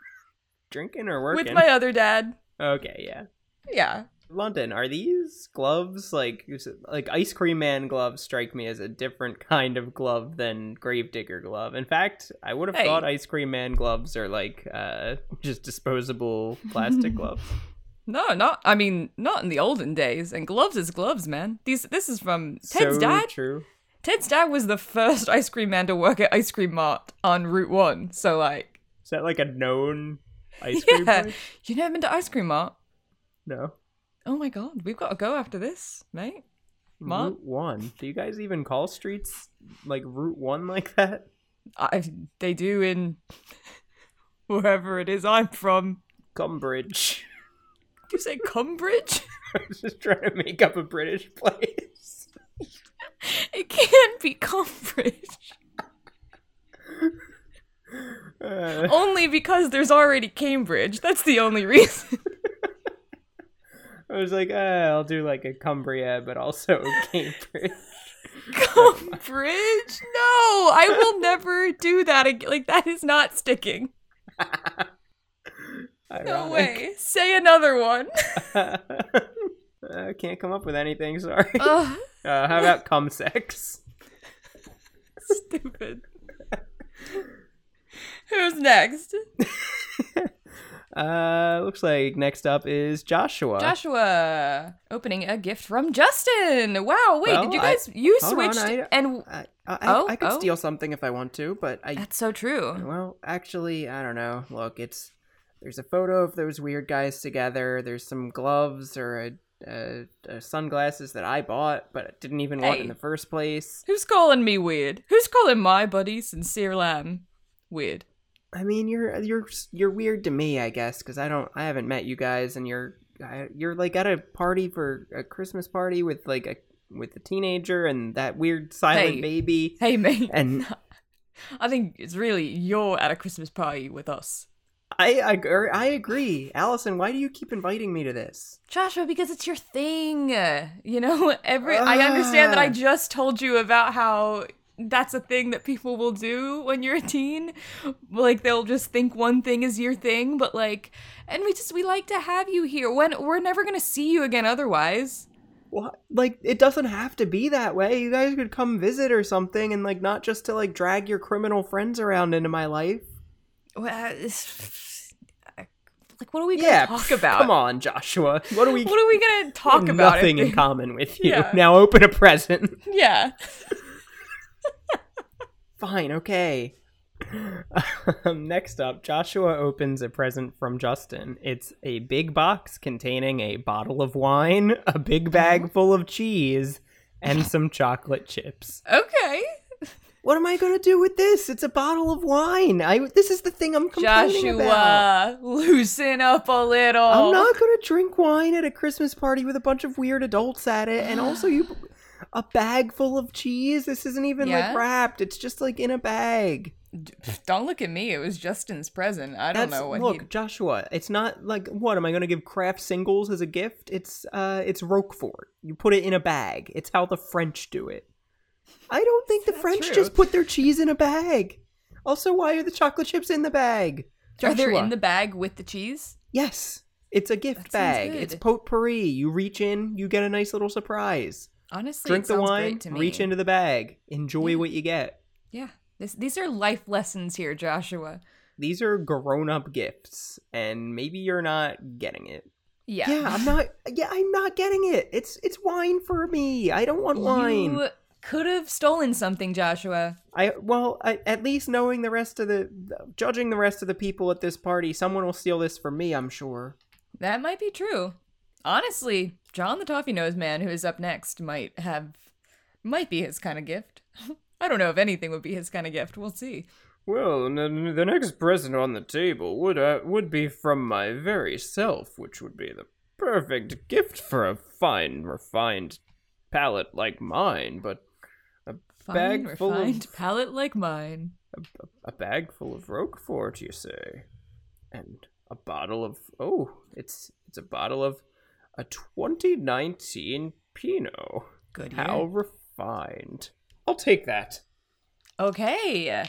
drinking or working? with my other dad. Okay, yeah. Yeah. London, are these gloves like like ice cream man gloves strike me as a different kind of glove than gravedigger glove. In fact, I would have Hey. thought ice cream man gloves are like uh just disposable plastic gloves. No, not. I mean, not in the olden days. And gloves is gloves, man. These. This is from Ted's so dad. true. Ted's dad was the first ice cream man to work at Ice Cream Mart on Route One. So like, Is that like a known ice cream yeah, you never been to Ice Cream Mart? No. Oh my god, we've got to go after this, mate. Mart? Route one. Do you guys even call streets like Route one like that? I, they do in wherever it is I'm from. Cumbridge. Did you say Cumbridge? I was just trying to make up a British place. It can't be Cumbridge. Uh, only because there's already Cambridge. That's the only reason. I was like, uh, I'll do like a Cumbria, but also Cambridge. Cumbridge? No, I will never do that again. Like that is not sticking. No way. Say another one. I can't come up with anything. Sorry. Ugh, Uh, how about cum sex? stupid. Who's next? Uh, looks like next up is Joshua. Joshua opening a gift from Justin. Wow, wait, Well, did you I- guys you hold on, switched I- and I, I, Oh, I could oh. steal something if I want to, but I that's so true. Well, actually, I don't know. Look, it's there's a photo of those weird guys together. There's some gloves or a, a, a sunglasses that I bought, but didn't even want in the first place. Who's calling me weird? Who's calling my buddy Sincere Lamb weird? I mean, you're you're you're weird to me, I guess, because I don't I haven't met you guys, and you're you're like at a party for a Christmas party with like a with a teenager and that weird silent Hey. baby, Hey mate. and I think it's really you're at a Christmas party with us. I I, I agree, Allison. Why do you keep inviting me to this? Joshua, because it's your thing. You know, every I understand that I Ah. just told you about how that's a thing that people will do when you're a teen. Like they'll just think one thing is your thing, but like and we just we like to have you here when we're never going to see you again otherwise. What? Like, it doesn't have to be that way. You guys could come visit or something, and like, not just to like drag your criminal friends around into my life. Well, uh, it's- like what are we going to Yeah, talk about? Come on, Joshua. What are we? What are we going to talk about? Nothing in common with you. Yeah. Now open a present. Yeah. Fine. Okay. Um, next up, Joshua opens a present from Justin. It's a big box containing a bottle of wine, a big bag full of cheese, and some chocolate chips. Okay. What am I gonna do with this? It's a bottle of wine. I this is the thing I'm complaining about. Joshua, loosen up a little. I'm not gonna drink wine at a Christmas party with a bunch of weird adults at it, and also you, a bag full of cheese. This isn't even Yeah? like wrapped. It's just like in a bag. Don't look at me. It was Justin's present. I don't That's know what look, he. Joshua. It's not like what am I going to give Kraft singles as a gift? It's uh, it's Roquefort. You put it in a bag. It's how the French do it. I don't think the French true. just put their cheese in a bag. Also, why are the chocolate chips in the bag? Are they in the bag with the cheese? Yes, it's a gift That bag. It's potpourri. You reach in, you get a nice little surprise. Honestly, Drink the wine, great to me. reach into the bag, enjoy Yeah. what you get. Yeah, this, these are life lessons here, Joshua. These are grown-up gifts, and maybe you're not getting it. Yeah, Yeah, I'm not. Yeah, I'm not getting it. It's it's wine for me. I don't want wine. You could have stolen something, Joshua. I well, I, at least knowing the rest of the, judging the rest of the people at this party, someone will steal this from me. I'm sure. That might be true. Honestly, John the Toffee Nose Man, who is up next, might have, might be his kind of gift. I don't know if anything would be his kind of gift. We'll see. Well, n- the next present on the table would uh, would be from my very self, which would be the perfect gift for a fine, refined palate like mine. But Fine, Bag full of- palate like mine. a, a bag full of Roquefort, you say, and a bottle of oh, it's it's a bottle of a 2019 Pinot. Good year. How refined. I'll take that. Okay,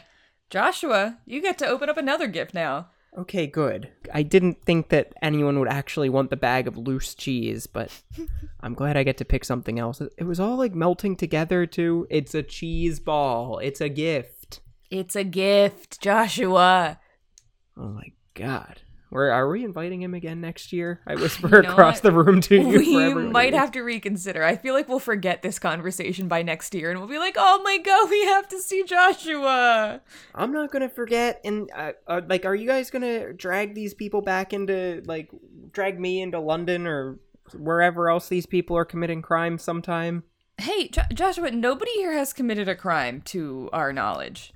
Joshua, you get to open up another gift now. Okay, good. I didn't think that anyone would actually want the bag of loose cheese, but I'm glad I get to pick something else. It was all like melting together too. It's a cheese ball. It's a gift. It's a gift, Joshua. Oh my god. Where are we inviting him again next year? I whisper You know across what? the room to you. We might have to reconsider. I feel like we'll forget this conversation by next year and we'll be like, oh my god, we have to see Joshua. I'm not gonna forget. And uh, uh, like, are you guys gonna drag these people back into like drag me into London or wherever else these people are committing crimes sometime? Hey, Jo- Joshua, nobody here has committed a crime to our knowledge.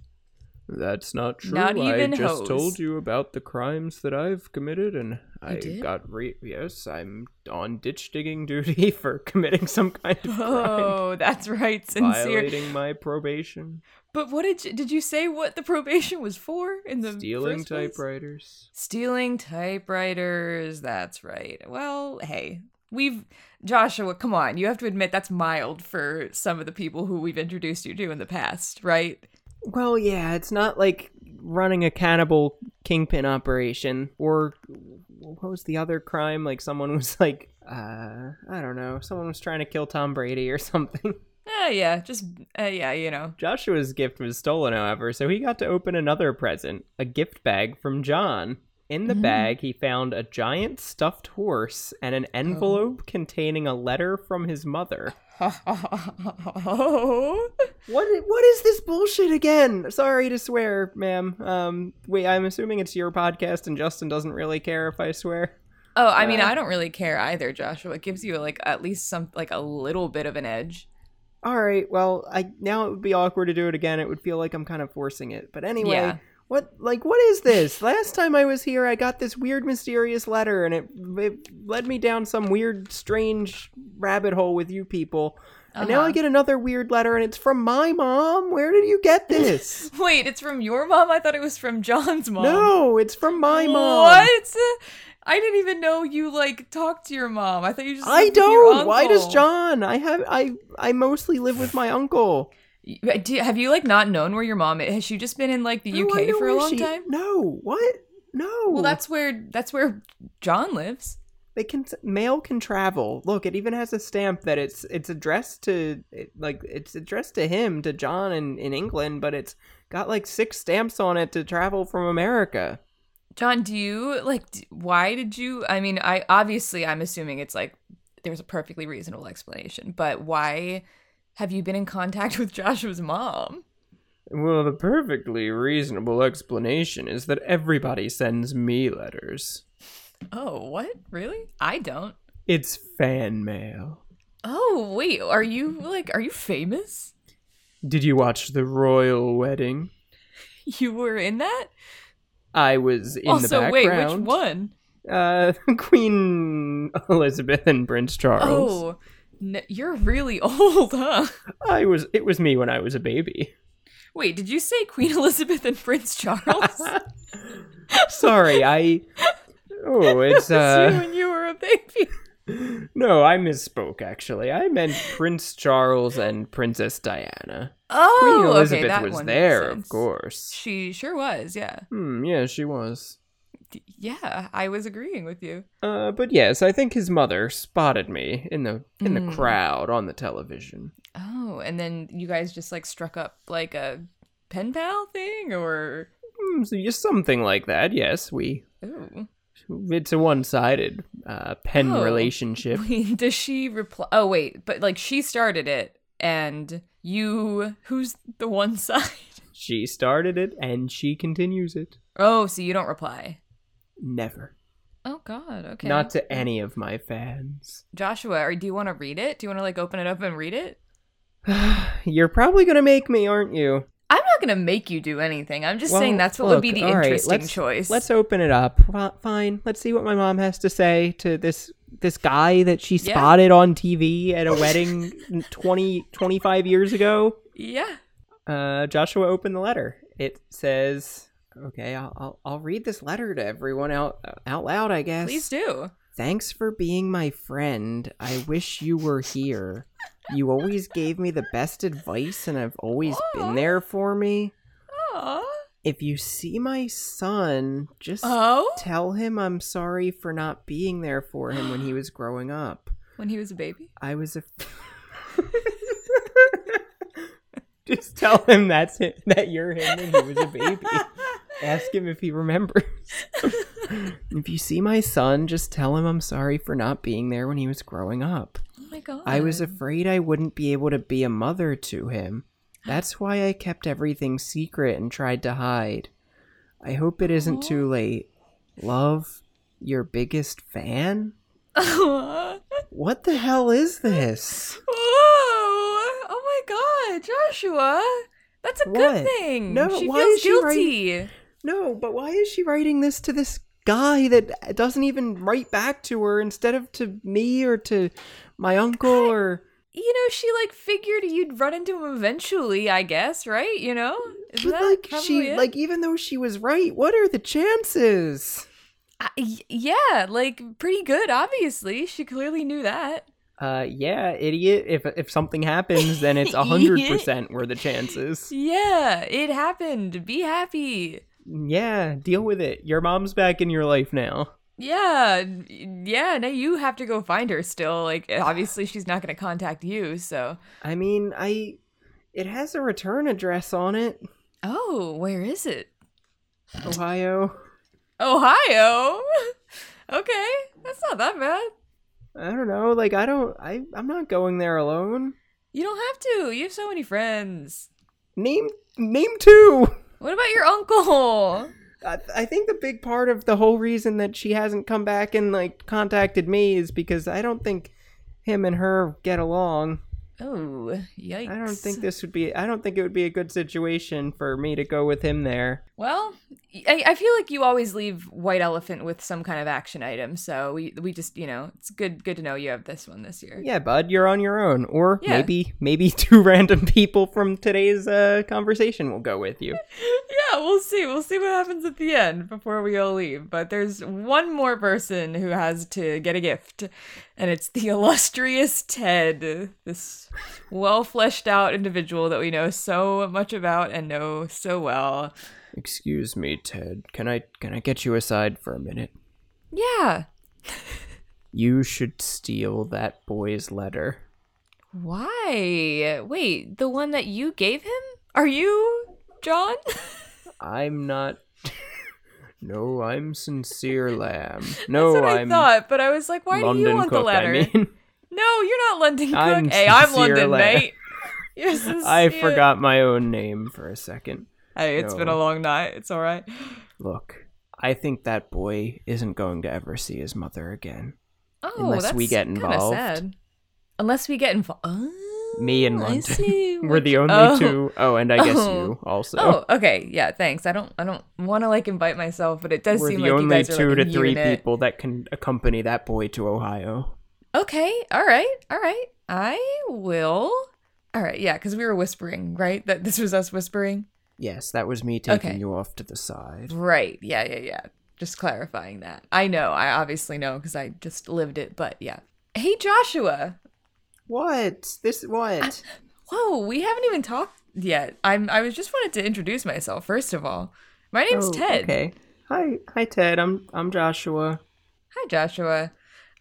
That's not true. Not even I just hoes. told you about the crimes that I've committed, and I got re- yes, I'm on ditch digging duty for committing some kind of crime, Oh, that's right, sincere. violating my probation, But what did you, did you say? What the probation was for in the stealing typewriters. Stealing typewriters. That's right. Well, hey, we've Joshua. Come on, you have to admit that's mild for some of the people who we've introduced you to in the past, right? Well, yeah, it's not like running a cannibal kingpin operation or what was the other crime? Like someone was like, uh, I don't know, someone was trying to kill Tom Brady or something. Uh, yeah, just uh, yeah, you know. Joshua's gift was stolen, however, so he got to open another present a gift bag from John. In the Mm. bag, he found a giant stuffed horse and an envelope containing a letter from his mother. oh, What? What is this bullshit again? Sorry to swear, ma'am. Um, wait, I'm assuming it's your podcast, and Justin doesn't really care if I swear. Oh, I mean, Uh, I don't really care either, Joshua. It gives you like at least some like a little bit of an edge. All right, well, I now it would be awkward to do it again. It would feel like I'm kind of forcing it. But anyway, Yeah. What like what is this? Last time I was here, I got this weird mysterious letter and it, it led me down some weird strange rabbit hole with you people. And now I Uh-huh. get another weird letter and it's from my mom. Where did you get this? Wait, it's from your mom? I thought it was from John's mom. no, it's from my mom. What? I didn't even know you like talked to your mom. I thought you just. I lived with your don't. Why does. John? I have I I mostly live with my uncle. Do, have you like not known where your mom is? Has she just been in like the UK for a long she- time? No. What? No. Well, that's where that's where John lives. they can mail can travel. Look, it even has a stamp that it's it's addressed to it, like it's addressed to him to John in in England, but it's got like six stamps on it to travel from America. John, do you like? d- Why did you? I mean, I obviously I'm assuming it's like there's a perfectly reasonable explanation, but why have you been in contact with Joshua's mom? Well, the perfectly reasonable explanation is that everybody sends me letters. Oh, what? Really? I don't. It's fan mail. Oh, wait. Are you like? Are you famous? Did you watch the royal wedding? You were in that? I was in the background. also, wait, which one? Uh, Queen Elizabeth and Prince Charles. Oh, n- you're really old, huh? I was. It was me when I was a baby. Wait, did you say Queen Elizabeth and Prince Charles? Sorry, I. Oh, it's you uh. when you were a baby. No, I misspoke. Actually, I meant Prince Charles and Princess Diana. Oh, Queen okay, Elizabeth that was there, of course. She sure was, yeah. Hmm. Yeah, she was. Yeah, I was agreeing with you. Uh, but yes, I think his mother spotted me in the in Hmm. the crowd on the television. Oh, and then you guys just like struck up like a pen pal thing, or Hmm, so just something like that. Yes, we. ooh. It's a one-sided uh, pen Oh. relationship. Does she reply? Oh wait, but like she started it, and you, who's the one side? She started it, and she continues it. Oh, so you don't reply. Never. Oh God, okay. Not to any of my fans. Joshua, or do you want to read it? Do you want to like open it up and read it? You're probably gonna make me, aren't you? I'm not gonna make you do anything. I'm just saying that's what would be the all right, interesting let's- choice. Let's open it up. Fi- Fine. Let's see what my mom has to say to this this guy that she Yeah. spotted on TV at a wedding 20 25 years ago. Yeah. Uh, Joshua opened the letter. It says, "Okay, I'll, I'll I'll read this letter to everyone out uh, out loud. I guess. Please do. Thanks for being my friend. I wish you were here. You always gave me the best advice, and I've always Aw. been there for me. Aw. If you see my son, just Oh? tell him I'm sorry for not being there for him when he was growing up. When he was a baby? I was a. Just tell him that's him, that you're him when he was a baby. Ask him if he remembers. if you see my son, just tell him I'm sorry for not being there when he was growing up. Oh my god. I was afraid I wouldn't be able to be a mother to him. That's why I kept everything secret and tried to hide. I hope it isn't too late. Love, your biggest fan? What the hell is this? Oh oh my god, Joshua. That's a What? good thing. No, she why feels is she guilty. No, but why is she writing this to this guy that doesn't even write back to her instead of to me or to my uncle or You know, she like figured you'd run into him eventually, I guess, right? You know? Isn't but that like she it? like even though she was right, what are the chances? I- y- yeah, like pretty good, obviously. She clearly knew that. Uh yeah, idiot. If if something happens then it's a hundred percent were the chances. Yeah, it happened. Be happy. Yeah, deal with it. Your mom's back in your life now. Yeah, yeah, now you have to go find her still. Like, eh, obviously, she's not going to contact you, so. I mean, I it has a return address on it. Oh, where is it? Ohio. Ohio? okay, that's not that bad. I don't know, like I don't I I'm not going there alone. You don't have to. You have so many friends. Name name two. What about your uncle? I, think the big part of the whole reason that she hasn't come back and like contacted me is because I don't think him and her get along. Oh, yikes. I don't think this would be I don't think it would be a good situation for me to go with him there. Well, I, I feel like you always leave White Elephant with some kind of action item, so we we just you know it's good good to know you have this one this year. Yeah, bud, you're on your own. Or Yeah. maybe maybe two random people from today's uh conversation will go with you. Yeah, we'll see. We'll see what happens at the end before we all leave. But there's one more person who has to get a gift, and it's the illustrious Ted, this well fleshed out individual that we know so much about and know so well. Excuse me, Ted. Can I can I get you aside for a minute? Yeah. You should steal that boy's letter. Why? Wait, the one that you gave him? Are you John? I'm not. No, I'm sincere, lamb. No, That's what I'm I thought, but I was like, why London do you want Cook. the letter? I mean, No, you're not London Cook. I'm hey, I'm London, la- mate. You're I forgot my own name for a second. Hey, it's been a long night. It's all right. Look, I think that boy isn't going to ever see his mother again. Oh, Unless that's we get involved. Sad. Unless we get involved. Oh, Me and London. We're the only oh. two. Oh, and I guess Oh. you also. Oh, okay. Yeah, thanks. I don't. I don't want to like invite myself, but it does We're seem the like you only guys are two like to three unit. people that can accompany that boy to Ohio. Okay. All right. All right. I will All right, yeah, because we were whispering, right? That this was us whispering. Yes, that was me taking Okay. you off to the side. Right. Yeah, yeah, yeah. Just clarifying that. I know. I obviously know because I just lived it, but yeah. Hey, Joshua. What? This what? Whoa, we haven't even talked yet. I'm. I was just wanted to introduce myself first of all. My name's Oh, Ted. Okay. Hi, hi Ted. I'm I'm Joshua. Hi, Joshua.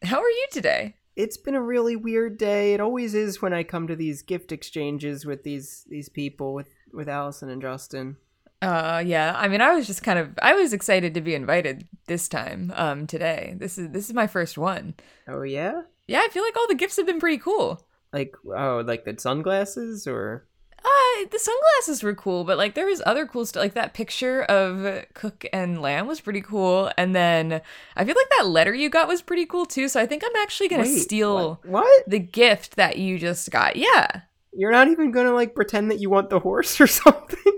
How are you today? It's been a really weird day. It always is when I come to these gift exchanges with these these people with with Allison and Justin. Uh, yeah. I mean, I was just kind of. I was excited to be invited this time. Um, today. This is this is my first one. Oh yeah? Yeah, I feel like all the gifts have been pretty cool. Like oh, like the sunglasses or Uh, the sunglasses were cool, but like there was other cool stuff. Like that picture of Cook and Lamb was pretty cool, and then I feel like that letter you got was pretty cool too. So I think I'm actually gonna Wait, steal What? what? the gift that you just got. Yeah. You're not even gonna like pretend that you want the horse or something?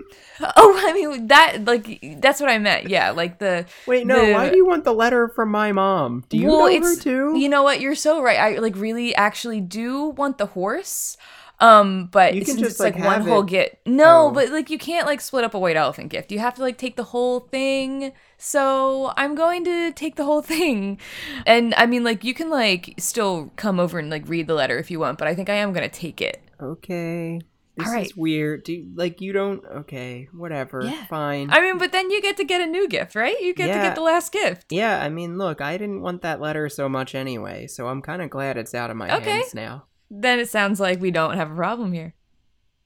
Oh, I mean that like that's what I meant. Yeah, like the Wait, no. The- Why do you want the letter from my mom? Do you well, know her too? you know what you're so right. I like really actually do want the horse. Um, but You can just, it's like, like, one have whole it- gift, no, Oh. but like you can't like split up a white elephant gift. You have to like take the whole thing. So I'm going to take the whole thing, and I mean like you can like still come over and like read the letter if you want, but I think I am gonna take it. Okay. This All right. is weird. Do you, like you don't? Okay, whatever. Yeah. Fine. I mean, but then you get to get a new gift, right? You get to get the last gift. yeah, I mean, look, I didn't want that letter so much anyway, so I'm kind of glad it's out of my Okay. hands now. Then it sounds like we don't have a problem here.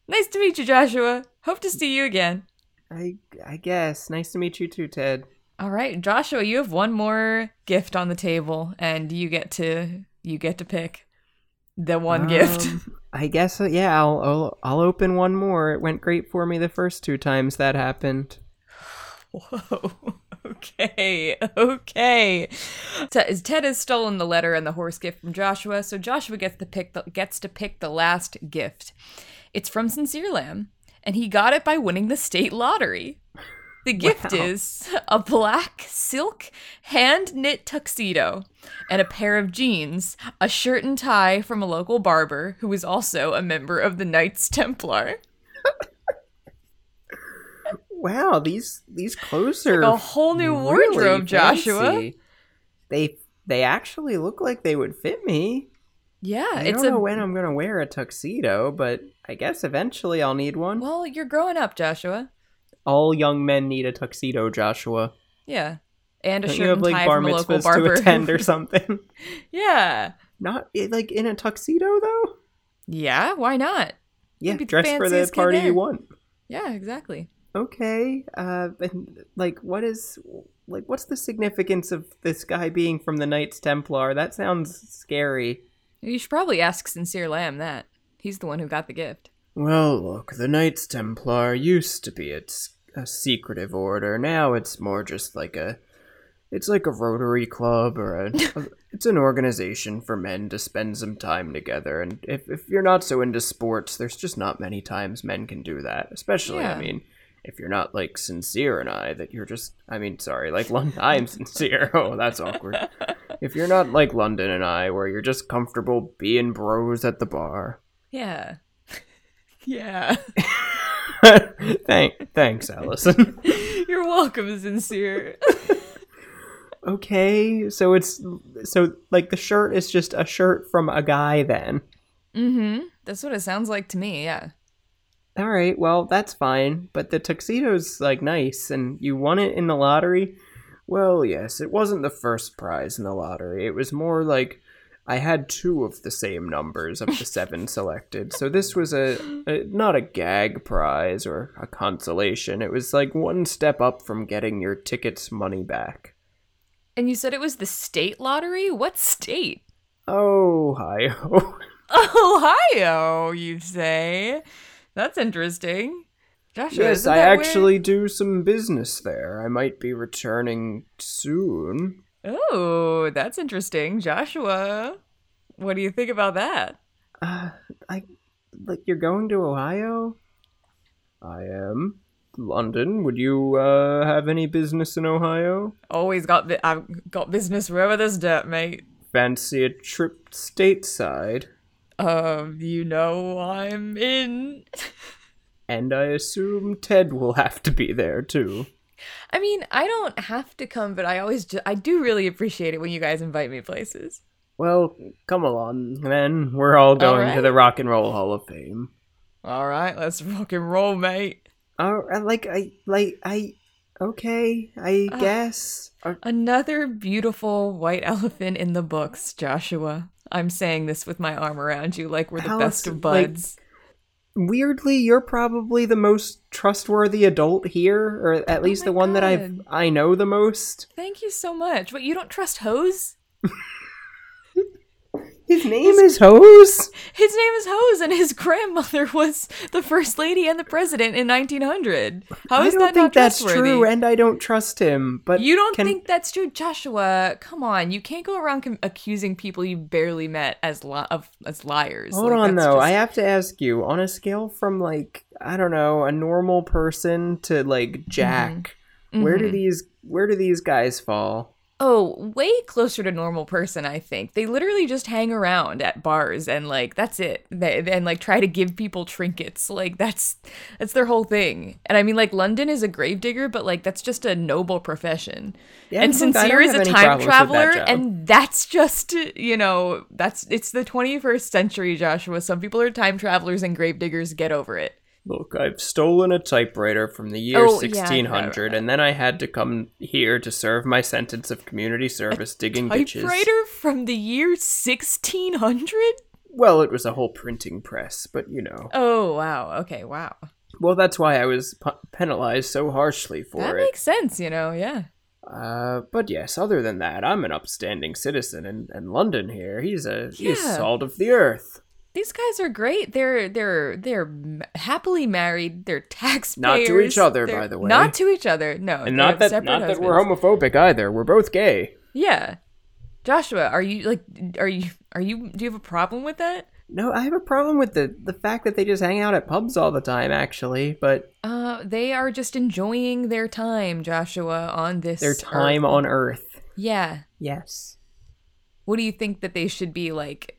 Nice to meet you, Joshua. Hope to see you again. I I guess. Nice to meet you too, Ted. All right, Joshua, you have one more gift on the table, and you get to you get to pick the one gift. Um, I guess. Uh, yeah, I'll, I'll I'll open one more. It went great for me the first two times that happened. Whoa. Okay. Okay. Te- Ted has stolen the letter and the horse gift from Joshua, so Joshua gets to pick the, gets to pick the last gift. It's from Sincere Lamb, and he got it by winning the state lottery. The gift Wow. is a black silk hand knit tuxedo and a pair of jeans, a shirt and tie from a local barber who is also a member of the Knights Templar. Wow, these these clothes are a whole new really wardrobe, Joshua. They they actually look like they would fit me. Yeah, I it's don't a know when I'm gonna wear a tuxedo, but I guess eventually I'll need one. Well, you're growing up, Joshua. All young men need a tuxedo, Joshua. Yeah. And a Don't shirt you have and like tie bar from a local barber. to attend or something? yeah. Not eh, like in a tuxedo though. Yeah, why not? Yeah, dress for the party there. you want. Yeah, exactly. Okay. Uh, and, like, what is like what's the significance of this guy being from the Knights Templar? That sounds scary. You should probably ask Sincere Lamb that. He's the one who got the gift. Well, look, the Knights Templar used to be it's a secretive order. Now it's more just like a it's like a Rotary Club or a, a- it's an organization for men to spend some time together. And if if you're not so into sports, there's just not many times men can do that. Especially, Yeah. I mean, if you're not like sincere and I, that you're just I mean, sorry, like London, I'm sincere. Oh, that's awkward. if you're not like London and I, where you're just comfortable being bros at the bar. Yeah. yeah. Thank, thanks, Allison. You're welcome, Sincere. okay, so it's so like the shirt is just a shirt from a guy then. mm-hmm. That's what it sounds like to me, yeah. All right, well, that's fine, but the tuxedo's like nice and you won it in the lottery. Well, yes, it wasn't the first prize in the lottery. It was more like I had two of the same numbers of the seven selected. So this was a, a not a gag prize or a consolation. It was like one step up from getting your ticket's money back. And you said it was the state lottery? What state? Ohio. Ohio, you say? That's interesting. Joshua, yes, I actually do some business there. I might be returning soon. Oh, that's interesting. Joshua, what do you think about that? Uh, I like you're going to Ohio. I am. London. Would you uh, have any business in Ohio? Always got bi- I've got business wherever there's dirt, mate. Fancy a trip stateside? Um, you know I'm in. And I assume Ted will have to be there too. I mean, I don't have to come, but I always ju- I do really appreciate it when you guys invite me places. Well, come along, then. We're all going to the Rock and Roll Hall of Fame. All right, let's rock and roll, mate. Oh, I like I like I. Okay, I Ugh. guess. Uh, Another beautiful white elephant in the books, Joshua. I'm saying this with my arm around you like we're the How best of like- buds. weirdly, you're probably the most trustworthy adult here, or at oh least Oh my the one that I've I know the most. Thank you so much. But you don't trust Hose? His name is Hose. His name is Hose, and his grandmother was the first lady and the president in 1900. How I don't that think that's true, and I don't trust him. But You don't can- think that's true, Joshua? Come on, you can't go around com- accusing people you barely met as li- of as liars. Hold Like, on though, just- I have to ask you on a scale from like I don't know a normal person to like Jack. Where do Mhm. these where do these guys fall? Oh, way closer to normal person, I think. They literally just hang around at bars and like that's it. They, and like try to give people trinkets. Like that's that's their whole thing. And I mean like London is a gravedigger, but like that's just a noble profession. Yeah, and Sincere is a time with that traveler and that's just, you know, that's it's the 21st century, Joshua. Some people are time travelers and gravediggers. Get over it. Look, I've stolen a typewriter from the year Oh, yeah, I forgot 1600, about and then I had to come here to serve my sentence of community service digging ditches. Typewriter from the year 1600? Well, it was a whole printing press, but you know. Oh, wow. Okay, wow. Well, that's why I was p- penalized so harshly for That it. That makes sense, you know, yeah. Uh, but yes, other than that, I'm an upstanding citizen and, and London here. He's a he's Yeah. salt of the earth. These guys are great. They're they're they're happily married. They're taxpayers. Not to each other, They're- by the way. Not to each other. No. And not that separate not that we're homophobic either. We're both gay. Yeah. Joshua, are you like are you are you do you have a problem with that? No, I have a problem with the the fact that they just hang out at pubs all the time actually, but Uh they are just enjoying their time, Joshua, on this their time earth. on earth. Yeah. Yes. What do you think that they should be like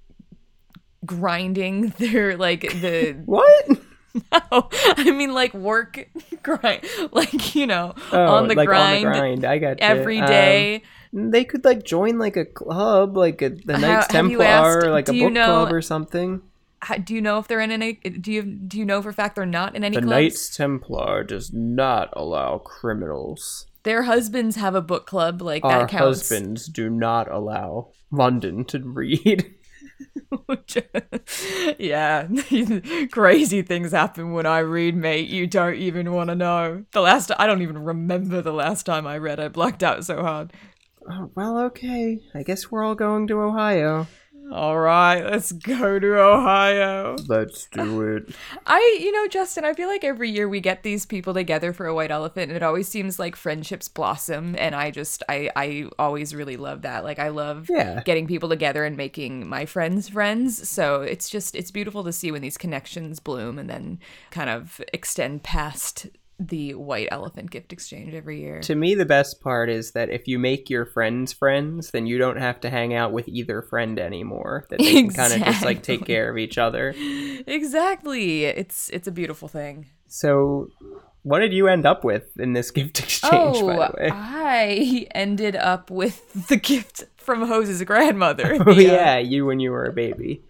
grinding their like the What? no I mean like work grind, like you know, Oh, on the like grind on the grind. I got every um, day. they could like join like a club, like a, the Knights Templar, asked- or like a book know- club or something. How, do you know if they're in any? Do you do you know for a fact they're not in any The clubs? Knights Templar does not allow criminals. Their husbands have a book club, like Our that counts. husbands do not allow London to read. yeah, crazy things happen when I read, mate. You don't even want to know. The last, I don't even remember the last time I read. I blacked out so hard. Oh, well, okay. I guess we're all going to Ohio. All right, let's go to Ohio. Let's do it. I, you know, Justin, I feel like every year we get these people together for a white elephant, and it always seems like friendships blossom. And I just, I, I always really love that. Like, I love Yeah. getting people together and making my friends friends. So it's just, it's beautiful to see when these connections bloom and then kind of extend past the white elephant gift exchange every year. To me, the best part is that if you make your friends friends, then you don't have to hang out with either friend anymore. That they can kind of just like take care of each other. exactly. It's, it's a beautiful thing. So, what did you end up with in this gift exchange, by the oh, way? Oh, I ended up with the gift from Hose's grandmother. Oh, yeah, you when you were a baby.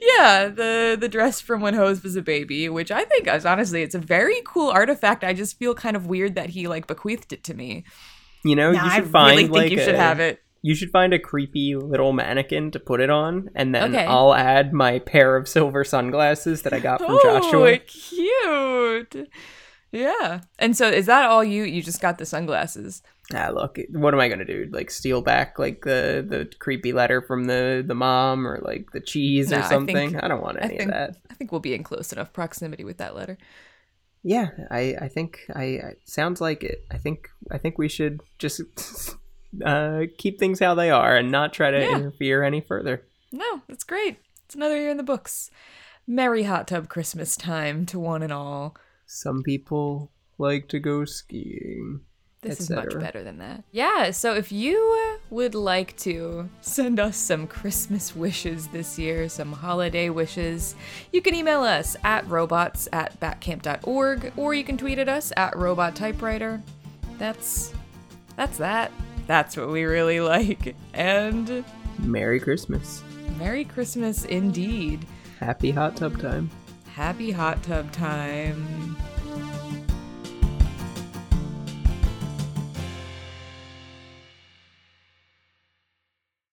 Yeah, the the dress from when Hose was a baby, which I think is honestly it's a very cool artifact. I just feel kind of weird that he like bequeathed it to me. You know, Nah, you I should find really like you should a- have it. You should find a creepy little mannequin to put it on, and then Okay. I'll add my pair of silver sunglasses that I got from Joshua. Oh, Joshua. cute. Yeah. And so is that all you you just got the sunglasses? Ah, look, what am I gonna do? Like steal back like the the creepy letter from the the mom, or like the cheese Nah, or I something? think- I, don't want I any think of that. I think we'll be in close enough proximity with that letter. Yeah, I I think I, I sounds like it. I think I think we should just uh keep things how they are and not try to Yeah. interfere any further. No, that's great. It's another year in the books. Merry hot tub Christmas time to one and all. Some people like to go skiing. This is much better than that. Yeah, so if you would like to send us some Christmas wishes this year, some holiday wishes, you can email us at robots at batcamp.org or you can tweet at us at robot typewriter. That's that's that. That's what we really like. And Merry Christmas. Merry Christmas indeed. Happy hot tub time. Happy hot tub time.